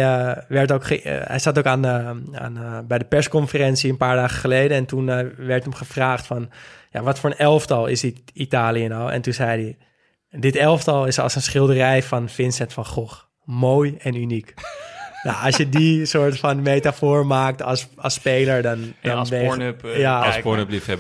werd ook ge- hij zat ook aan, aan bij de persconferentie een paar dagen geleden. En toen uh, werd hem gevraagd van... Ja, wat voor een elftal is dit Italië nou? En toen zei hij... Dit elftal is als een schilderij van Vincent van Gogh. Mooi en uniek. <laughs> nou, als je die soort van metafoor maakt als, als speler, dan... dan ja, als ben je- Pornhub, uh, ja, Als.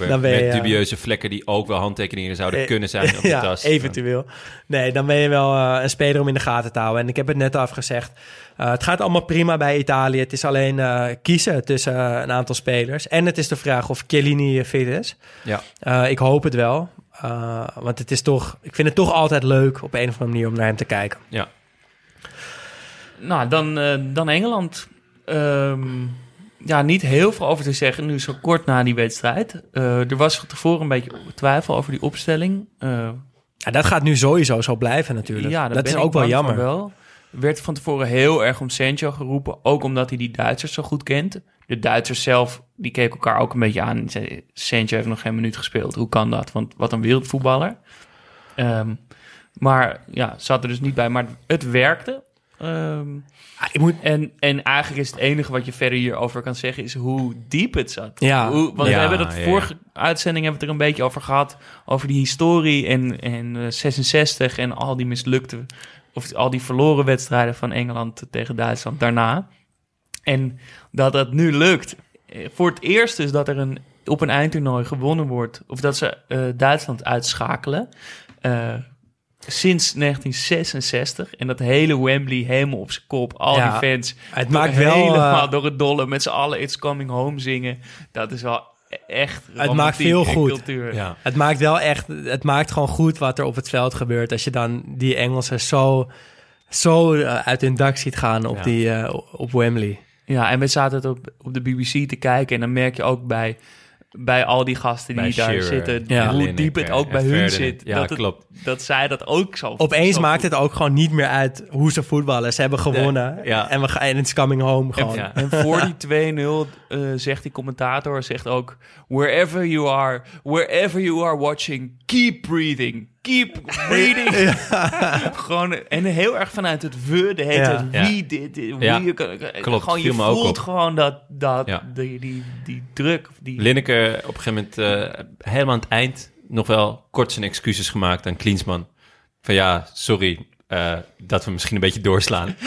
Dan ben je, met dubieuze vlekken die ook wel handtekeningen zouden Eh, kunnen zijn op de <laughs> ja, tas. eventueel. Nee, dan ben je wel uh, een speler om in de gaten te houden. En ik heb het net al gezegd. Uh, het gaat allemaal prima bij Italië. Het is alleen uh, kiezen tussen een aantal spelers. En het is de vraag of Chiellini fit is. Ja. ik hoop het wel. Uh, want het is toch, ik vind het toch altijd leuk op een of andere manier om naar hem te kijken. Ja. Nou, dan, uh, dan Engeland. Um, ja, niet heel veel over te zeggen nu zo kort na die wedstrijd. Uh, er was tevoren een beetje twijfel over die opstelling. Uh, ja, dat gaat nu sowieso zo blijven natuurlijk. Ja, dat is ook wel jammer. Wel. Werd van tevoren heel erg om Sancho geroepen. Ook omdat hij die Duitsers zo goed kent. De Duitsers zelf, die keken elkaar ook een beetje aan. En zeiden, Sancho heeft nog geen minuut gespeeld. Hoe kan dat? Want wat een wereldvoetballer. Um, maar ja, zat er dus niet bij. Maar het werkte. Um, ik moet... en, en eigenlijk is het enige wat je verder hierover kan zeggen... is hoe diep het zat. Ja. Hoe, want Ja, we hebben dat vorige uitzending hebben we het er een beetje over gehad. Over die historie en, en uh, 66 en al die mislukte... of al die verloren wedstrijden van Engeland tegen Duitsland daarna. En dat dat nu lukt. Voor het eerst is dat er een, op een eindtoernooi gewonnen wordt... of dat ze uh, Duitsland uitschakelen... Uh, sinds 1966. En dat hele Wembley helemaal op zijn kop. Al Ja, die fans. het maakt <laughs> wel, Helemaal eh, door het dolle. Met z'n allen It's Coming Home zingen. Dat is wel echt Het maakt veel goed. cultuur. Ja. Het maakt wel echt, het maakt gewoon goed wat er op het veld gebeurt. Als je dan die Engelsen zo, zo uh, uit hun dak ziet gaan op, Ja. die, uh, op Wembley. Ja, en we zaten het op, op de BBC te kijken. En dan merk je ook bij, bij al die gasten die Bij daar Shearer, zitten... Ja. hoe Lineker diep het ook bij hun zit. Ja, dat, het- klopt. dat zij dat ook zo... Opeens zo maakt goed- het ook gewoon niet meer uit hoe ze voetballen. Ze hebben gewonnen ja. en, we gaan, en it's coming home gewoon. Ja. en voor die 2-0 eh, zegt die commentator zegt ook... Wherever you are, wherever you are watching, keep breathing. Keep breathing. <laughs> Gewoon, en heel erg vanuit het we, de hele Ja. wie, dit, Ja. wie. je kan- Klopt, Gewoon, je viel me ook voelt gewoon dat, dat Ja. die, die, die druk. Die, Lineker op een gegeven moment, eh, helemaal aan het eind, nog wel kort zijn excuses gemaakt aan Klinsman. Van ja, sorry eh, dat we misschien een beetje doorslaan. <laughs>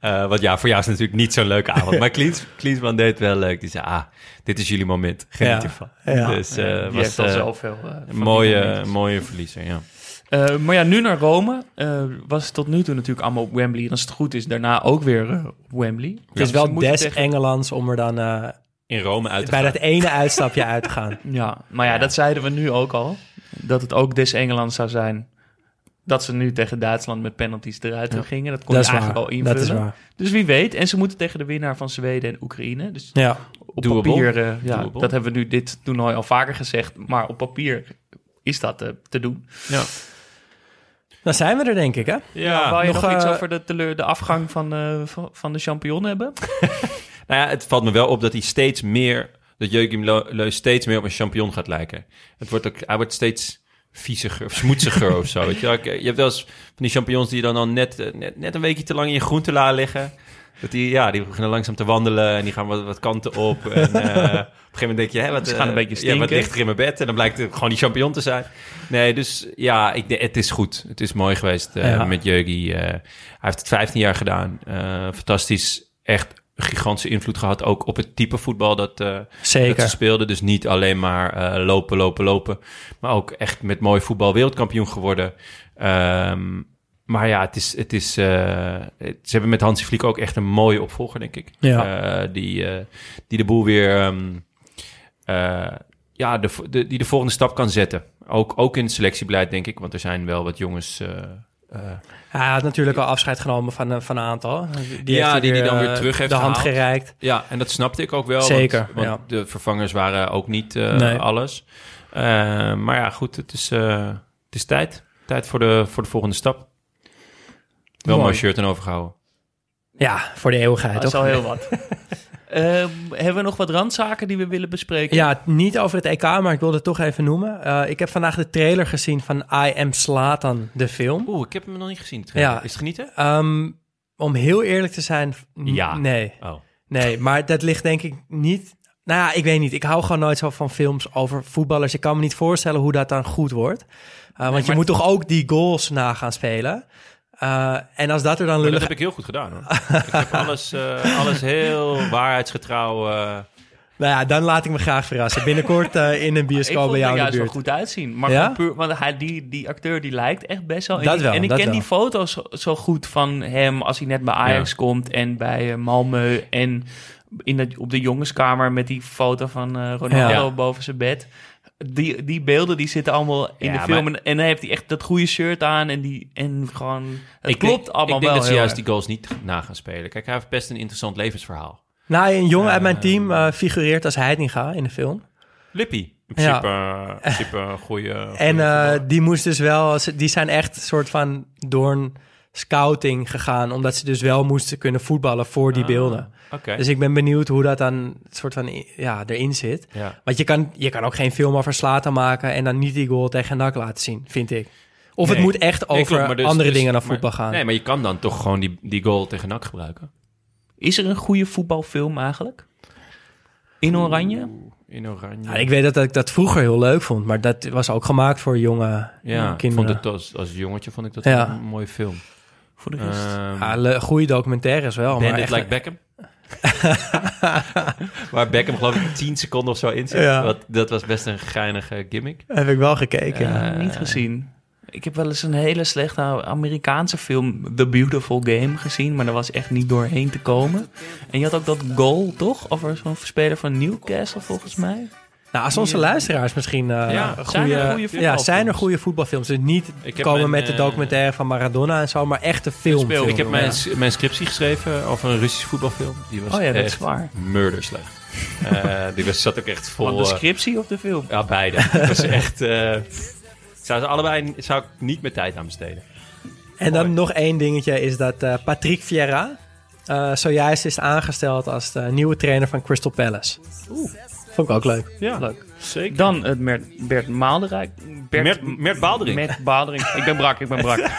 Eh, want ja, voor jou is het natuurlijk niet zo'n leuke avond. Maar Kliens, Klinsman <laughs> deed het wel leuk. Die zei, ah, dit is jullie moment. Geniet Ja. ervan. Ja. Dus eh, die was heeft al eh, zoveel mooie, mooie verliezer, ja. Eh, maar ja, nu naar Rome. eh, was het tot nu toe natuurlijk allemaal op Wembley. En als het goed is, daarna ook weer op Wembley. Het is wel moeten des tegen- Engelands om er dan uh, In Rome uit te bij gaan. dat ene <laughs> uitstapje uit te gaan. Ja, maar ja, dat zeiden we nu ook al. Dat het ook des Engeland zou zijn. Dat ze nu tegen Duitsland met penalties eruit Ja. gingen. Dat kon Dat je eigenlijk waar. al invullen. Dat is waar. Dus wie weet. En ze moeten tegen de winnaar van Zweden en Oekraïne. Dus Ja. op Doable. papier, eh, ja, Doable. dat hebben we nu dit toernooi al vaker gezegd. Maar op papier is dat eh, te doen. Ja. Dan zijn we er denk ik hè? Ja, Wou je nog, nog, iets eh, over de, teleur, de afgang van, eh, van, de champion hebben? <laughs> Nou ja, het valt me wel op dat hij steeds meer, dat Joachim Leu steeds meer op een champion gaat lijken. Het wordt ook, hij wordt steeds vieziger of smoetsiger of zo. Weet je. Ik- je hebt wel eens van die champignons die dan al net, eh, net, net een weekje te lang in je groentela liggen. Dat die, ja, die beginnen langzaam te wandelen en die gaan wat, wat kanten op. En, eh, <laughs> op een gegeven moment denk je, hè, wat, Ze gaan een eh, beetje ja, wat stinken. ligt er in mijn bed? En dan blijkt het gewoon die champignon te zijn. Nee, dus ja, ik, het is goed. Het is mooi geweest eh, Ja. met Jurgi. eh, hij heeft het 15 jaar gedaan. Eh, fantastisch. Echt gigantische invloed gehad ook op het type voetbal dat, eh, dat ze speelden. Dus niet alleen maar eh, lopen, lopen, lopen. Maar ook echt met mooi voetbal wereldkampioen geworden. Ehm, maar ja, het is, het is, eh, het- ze hebben met Hansi Vliek ook echt een mooie opvolger, denk ik. Ja. Die, die de boel weer, ehm, eh, ja, de, de, die de volgende stap kan zetten. Ook, ook in het selectiebeleid, denk ik. Want er zijn wel wat jongens... eh, eh, Hij had natuurlijk al afscheid genomen van, een- van een aantal. Die Ja, heeft hij die die dan weer eh, terug heeft de hand gehaald. gereikt. Ja, en dat snapte ik ook wel. Zeker, Want, want ja. de vervangers waren ook niet eh, Nee. alles. Eh, maar ja, goed, het is, eh, het is tijd. Tijd voor de, voor de volgende stap. Wel Mooi. mooi shirt en overgehouden. Ja, voor de eeuwigheid, Dat is toch? al heel wat. <laughs> Ehm, hebben we nog wat randzaken die we willen bespreken? Ja, niet over het EK, maar ik wilde het toch even noemen. Eh, ik heb vandaag de trailer gezien van I Am Slatan, de film. Oeh, ik heb hem nog niet gezien. Ja. Is het genieten? Ehm, om heel eerlijk te zijn, Ja. nee. Oh. Nee, maar dat ligt denk ik niet... Nou ja, ik weet niet. Ik hou gewoon nooit zo van films over voetballers. Ik kan me niet voorstellen hoe dat dan goed wordt. Uh, want je moet toch ook die goals na gaan spelen. Uh, en als dat er dan Maar dat lullig... heb ik heel goed gedaan hoor. ik heb alles, eh, alles heel waarheidsgetrouw. eh, Nou ja, dan laat ik me graag verrassen. Binnenkort uh, in een ik bioscoop bij jou er in de juist wel buurt. goed uitzien. Maar Ja? gewoon puur, want hij, die, die acteur die lijkt echt best wel. En, Dat die- wel, en ik dat ken wel. die foto's zo, zo goed van hem als hij net bij Ajax Ja. komt en bij eh, Malmö en in de, op de jongenskamer met die foto van eh, Ronaldo Ja. boven zijn bed. Die, die beelden die zitten allemaal in Ja, de film. maar- En, dan heeft hij echt dat goede shirt aan en, die, en gewoon... Het ik klopt denk, allemaal Ik denk wel dat ze juist erg. die goals niet na gaan spelen. Kijk, hij heeft best een interessant levensverhaal. Nou, een jongen uit mijn team uh, figureert als Heidinga in de film. Lippy. In Ja. principe, eh, in principe een goede... <laughs> En uh, die moest dus wel... Die zijn echt een soort van door een scouting gegaan... omdat ze dus wel moesten kunnen voetballen voor die Ah, beelden. Oké. Dus ik ben benieuwd hoe dat dan soort van ja, erin zit. Ja. Want je kan, je kan ook geen film over Slatan maken... en dan niet die goal tegen NAC laten zien, vind ik. Of het moet echt Nee, over klopt, maar dus- andere dus- dingen dan maar- voetbal gaan. Nee, maar je kan dan toch gewoon die, die goal tegen NAC gebruiken. Is er een goede voetbalfilm eigenlijk? In Oranje? Oeh, In oranje. Ja, ik weet dat ik dat vroeger heel leuk vond... maar dat was ook gemaakt voor jonge ja, kinderen. vond het als, als jongetje vond ik dat Ja. een mooie film. Voor de rest. Ehm Ja, goede documentaires wel. maar Bandit echt- Like Beckham. <laughs> Waar Beckham geloof ik 10 seconden of zo in zit. Ja. Wat, dat was best een geinige gimmick. Heb ik wel gekeken. Ja, niet gezien. Ik heb wel eens een hele slechte Amerikaanse film, The Beautiful Game, gezien. Maar daar was echt niet doorheen te komen. En je had ook dat goal, toch? Over zo'n speler van Newcastle, volgens mij. Nou, als onze luisteraars misschien eh Ja, zijn er goede ja, voetbalfilms? zijn er goede voetbalfilms. Dus niet komen mijn, met de eh, documentaire van Maradona en zo, maar echte film. speel- Ik heb mijn, ja. mijn scriptie geschreven over een Russisch voetbalfilm. Die was Oh ja, dat is waar. murder slecht. Eh, die was, zat ook echt vol... Van de scriptie of de film? Ja, beide. Het was echt... eh, zou ze allebei zou ik niet meer tijd aan besteden. En dan nog één dingetje is dat eh, Patrick Vieira eh, zojuist is aangesteld als de nieuwe trainer van Crystal Palace. Oeh. Vond ik ook leuk. Ja, Leuk. zeker. Dan het Mert, Bert Maalderijk. Bert, Mert, Mert Baalderink. Mert Baalderink. Ik ben brak, ik ben brak. <laughs>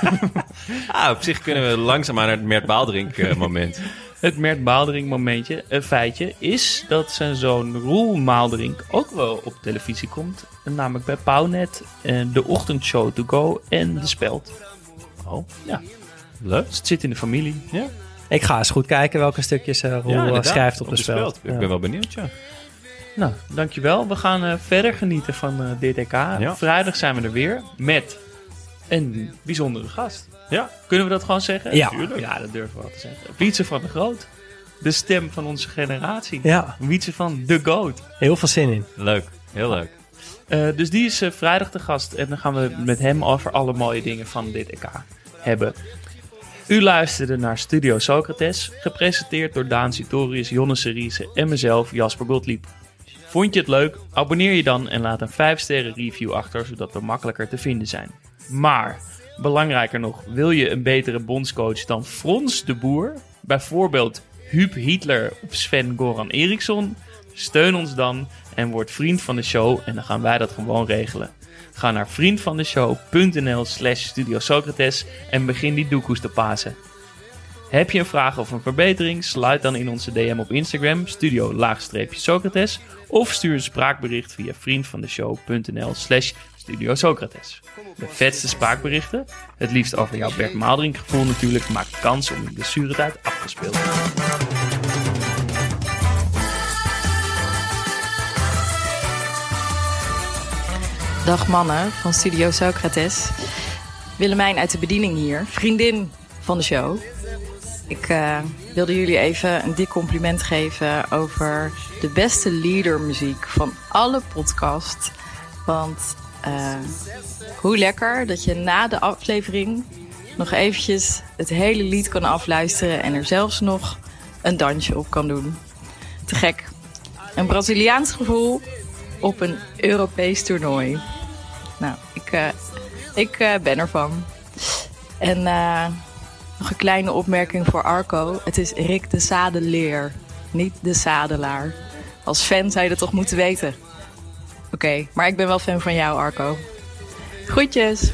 Ah, op zich kunnen we langzaamaan naar het Mert Baalderink eh, moment. <laughs> Het Mert Baalderink momentje, een feitje, is dat zijn zoon Roel Maalderink ook wel op televisie komt. Namelijk bij Pauwnet, eh, de ochtendshow To Go en De Speld. Oh, Ja, leuk. dus het zit in de familie. Ja, Ik ga eens goed kijken welke stukjes eh Roel schrijft op, de, speld. Ik Ja. ben wel benieuwd, ja. Nou, dankjewel. We gaan eh, verder genieten van eh dit EK. Vrijdag zijn we er weer met een bijzondere gast. Ja. Kunnen we dat gewoon zeggen? Ja. Tuurlijk. Ja, dat durven we wel te zeggen. Wietse van de Groot. De stem van onze generatie. Ja, Wietse van The Goat. heel veel zin in. Leuk. Heel leuk. Eh, dus die is eh, vrijdag de gast. En dan gaan we met hem over alle mooie dingen van dit EK hebben. U luisterde naar Studio Socrates. Gepresenteerd door Daan Sitorius, Jonne Seriese en mezelf, Jasper Gottlieb. Vond je het leuk? Abonneer je dan en laat een 5 sterren review achter, zodat we makkelijker te vinden zijn. Maar, belangrijker nog, wil je een betere bondscoach dan Frans de Boer? Bijvoorbeeld Huub Hitler of Sven Goran Eriksson? Steun ons dan en word vriend van de show en dan gaan wij dat gewoon regelen. Ga naar vriendvandeshow.nl slash Studio Socrates en begin die doekoes te pasen. Heb je een vraag of een verbetering? Sluit dan in onze DM op Instagram, studio-socrates. Of stuur een spraakbericht via vriendvandeshow.nl slash Studio Socrates. De vetste spraakberichten, het liefst over jouw Bert Maalderink gevoel natuurlijk, maakt kans om in blessuretijd afgespeeld te worden. Dag mannen van Studio Socrates. Willemijn uit de bediening hier, vriendin van de show. Ik uh, wilde jullie even een dik compliment geven over de beste leadermuziek van alle podcasts. Want uh, hoe lekker dat je na de aflevering nog eventjes het hele lied kan afluisteren en er zelfs nog een dansje op kan doen. Te gek. Een Braziliaans gevoel op een Europees toernooi. Nou, ik, uh, ik uh, ben ervan. En nog een kleine opmerking voor Arco. Het is Rick de Zadeleer, niet de Zadelaar. Als fan zou je dat toch moeten weten. Oké, maar ik ben wel fan van jou, Arco. Groetjes!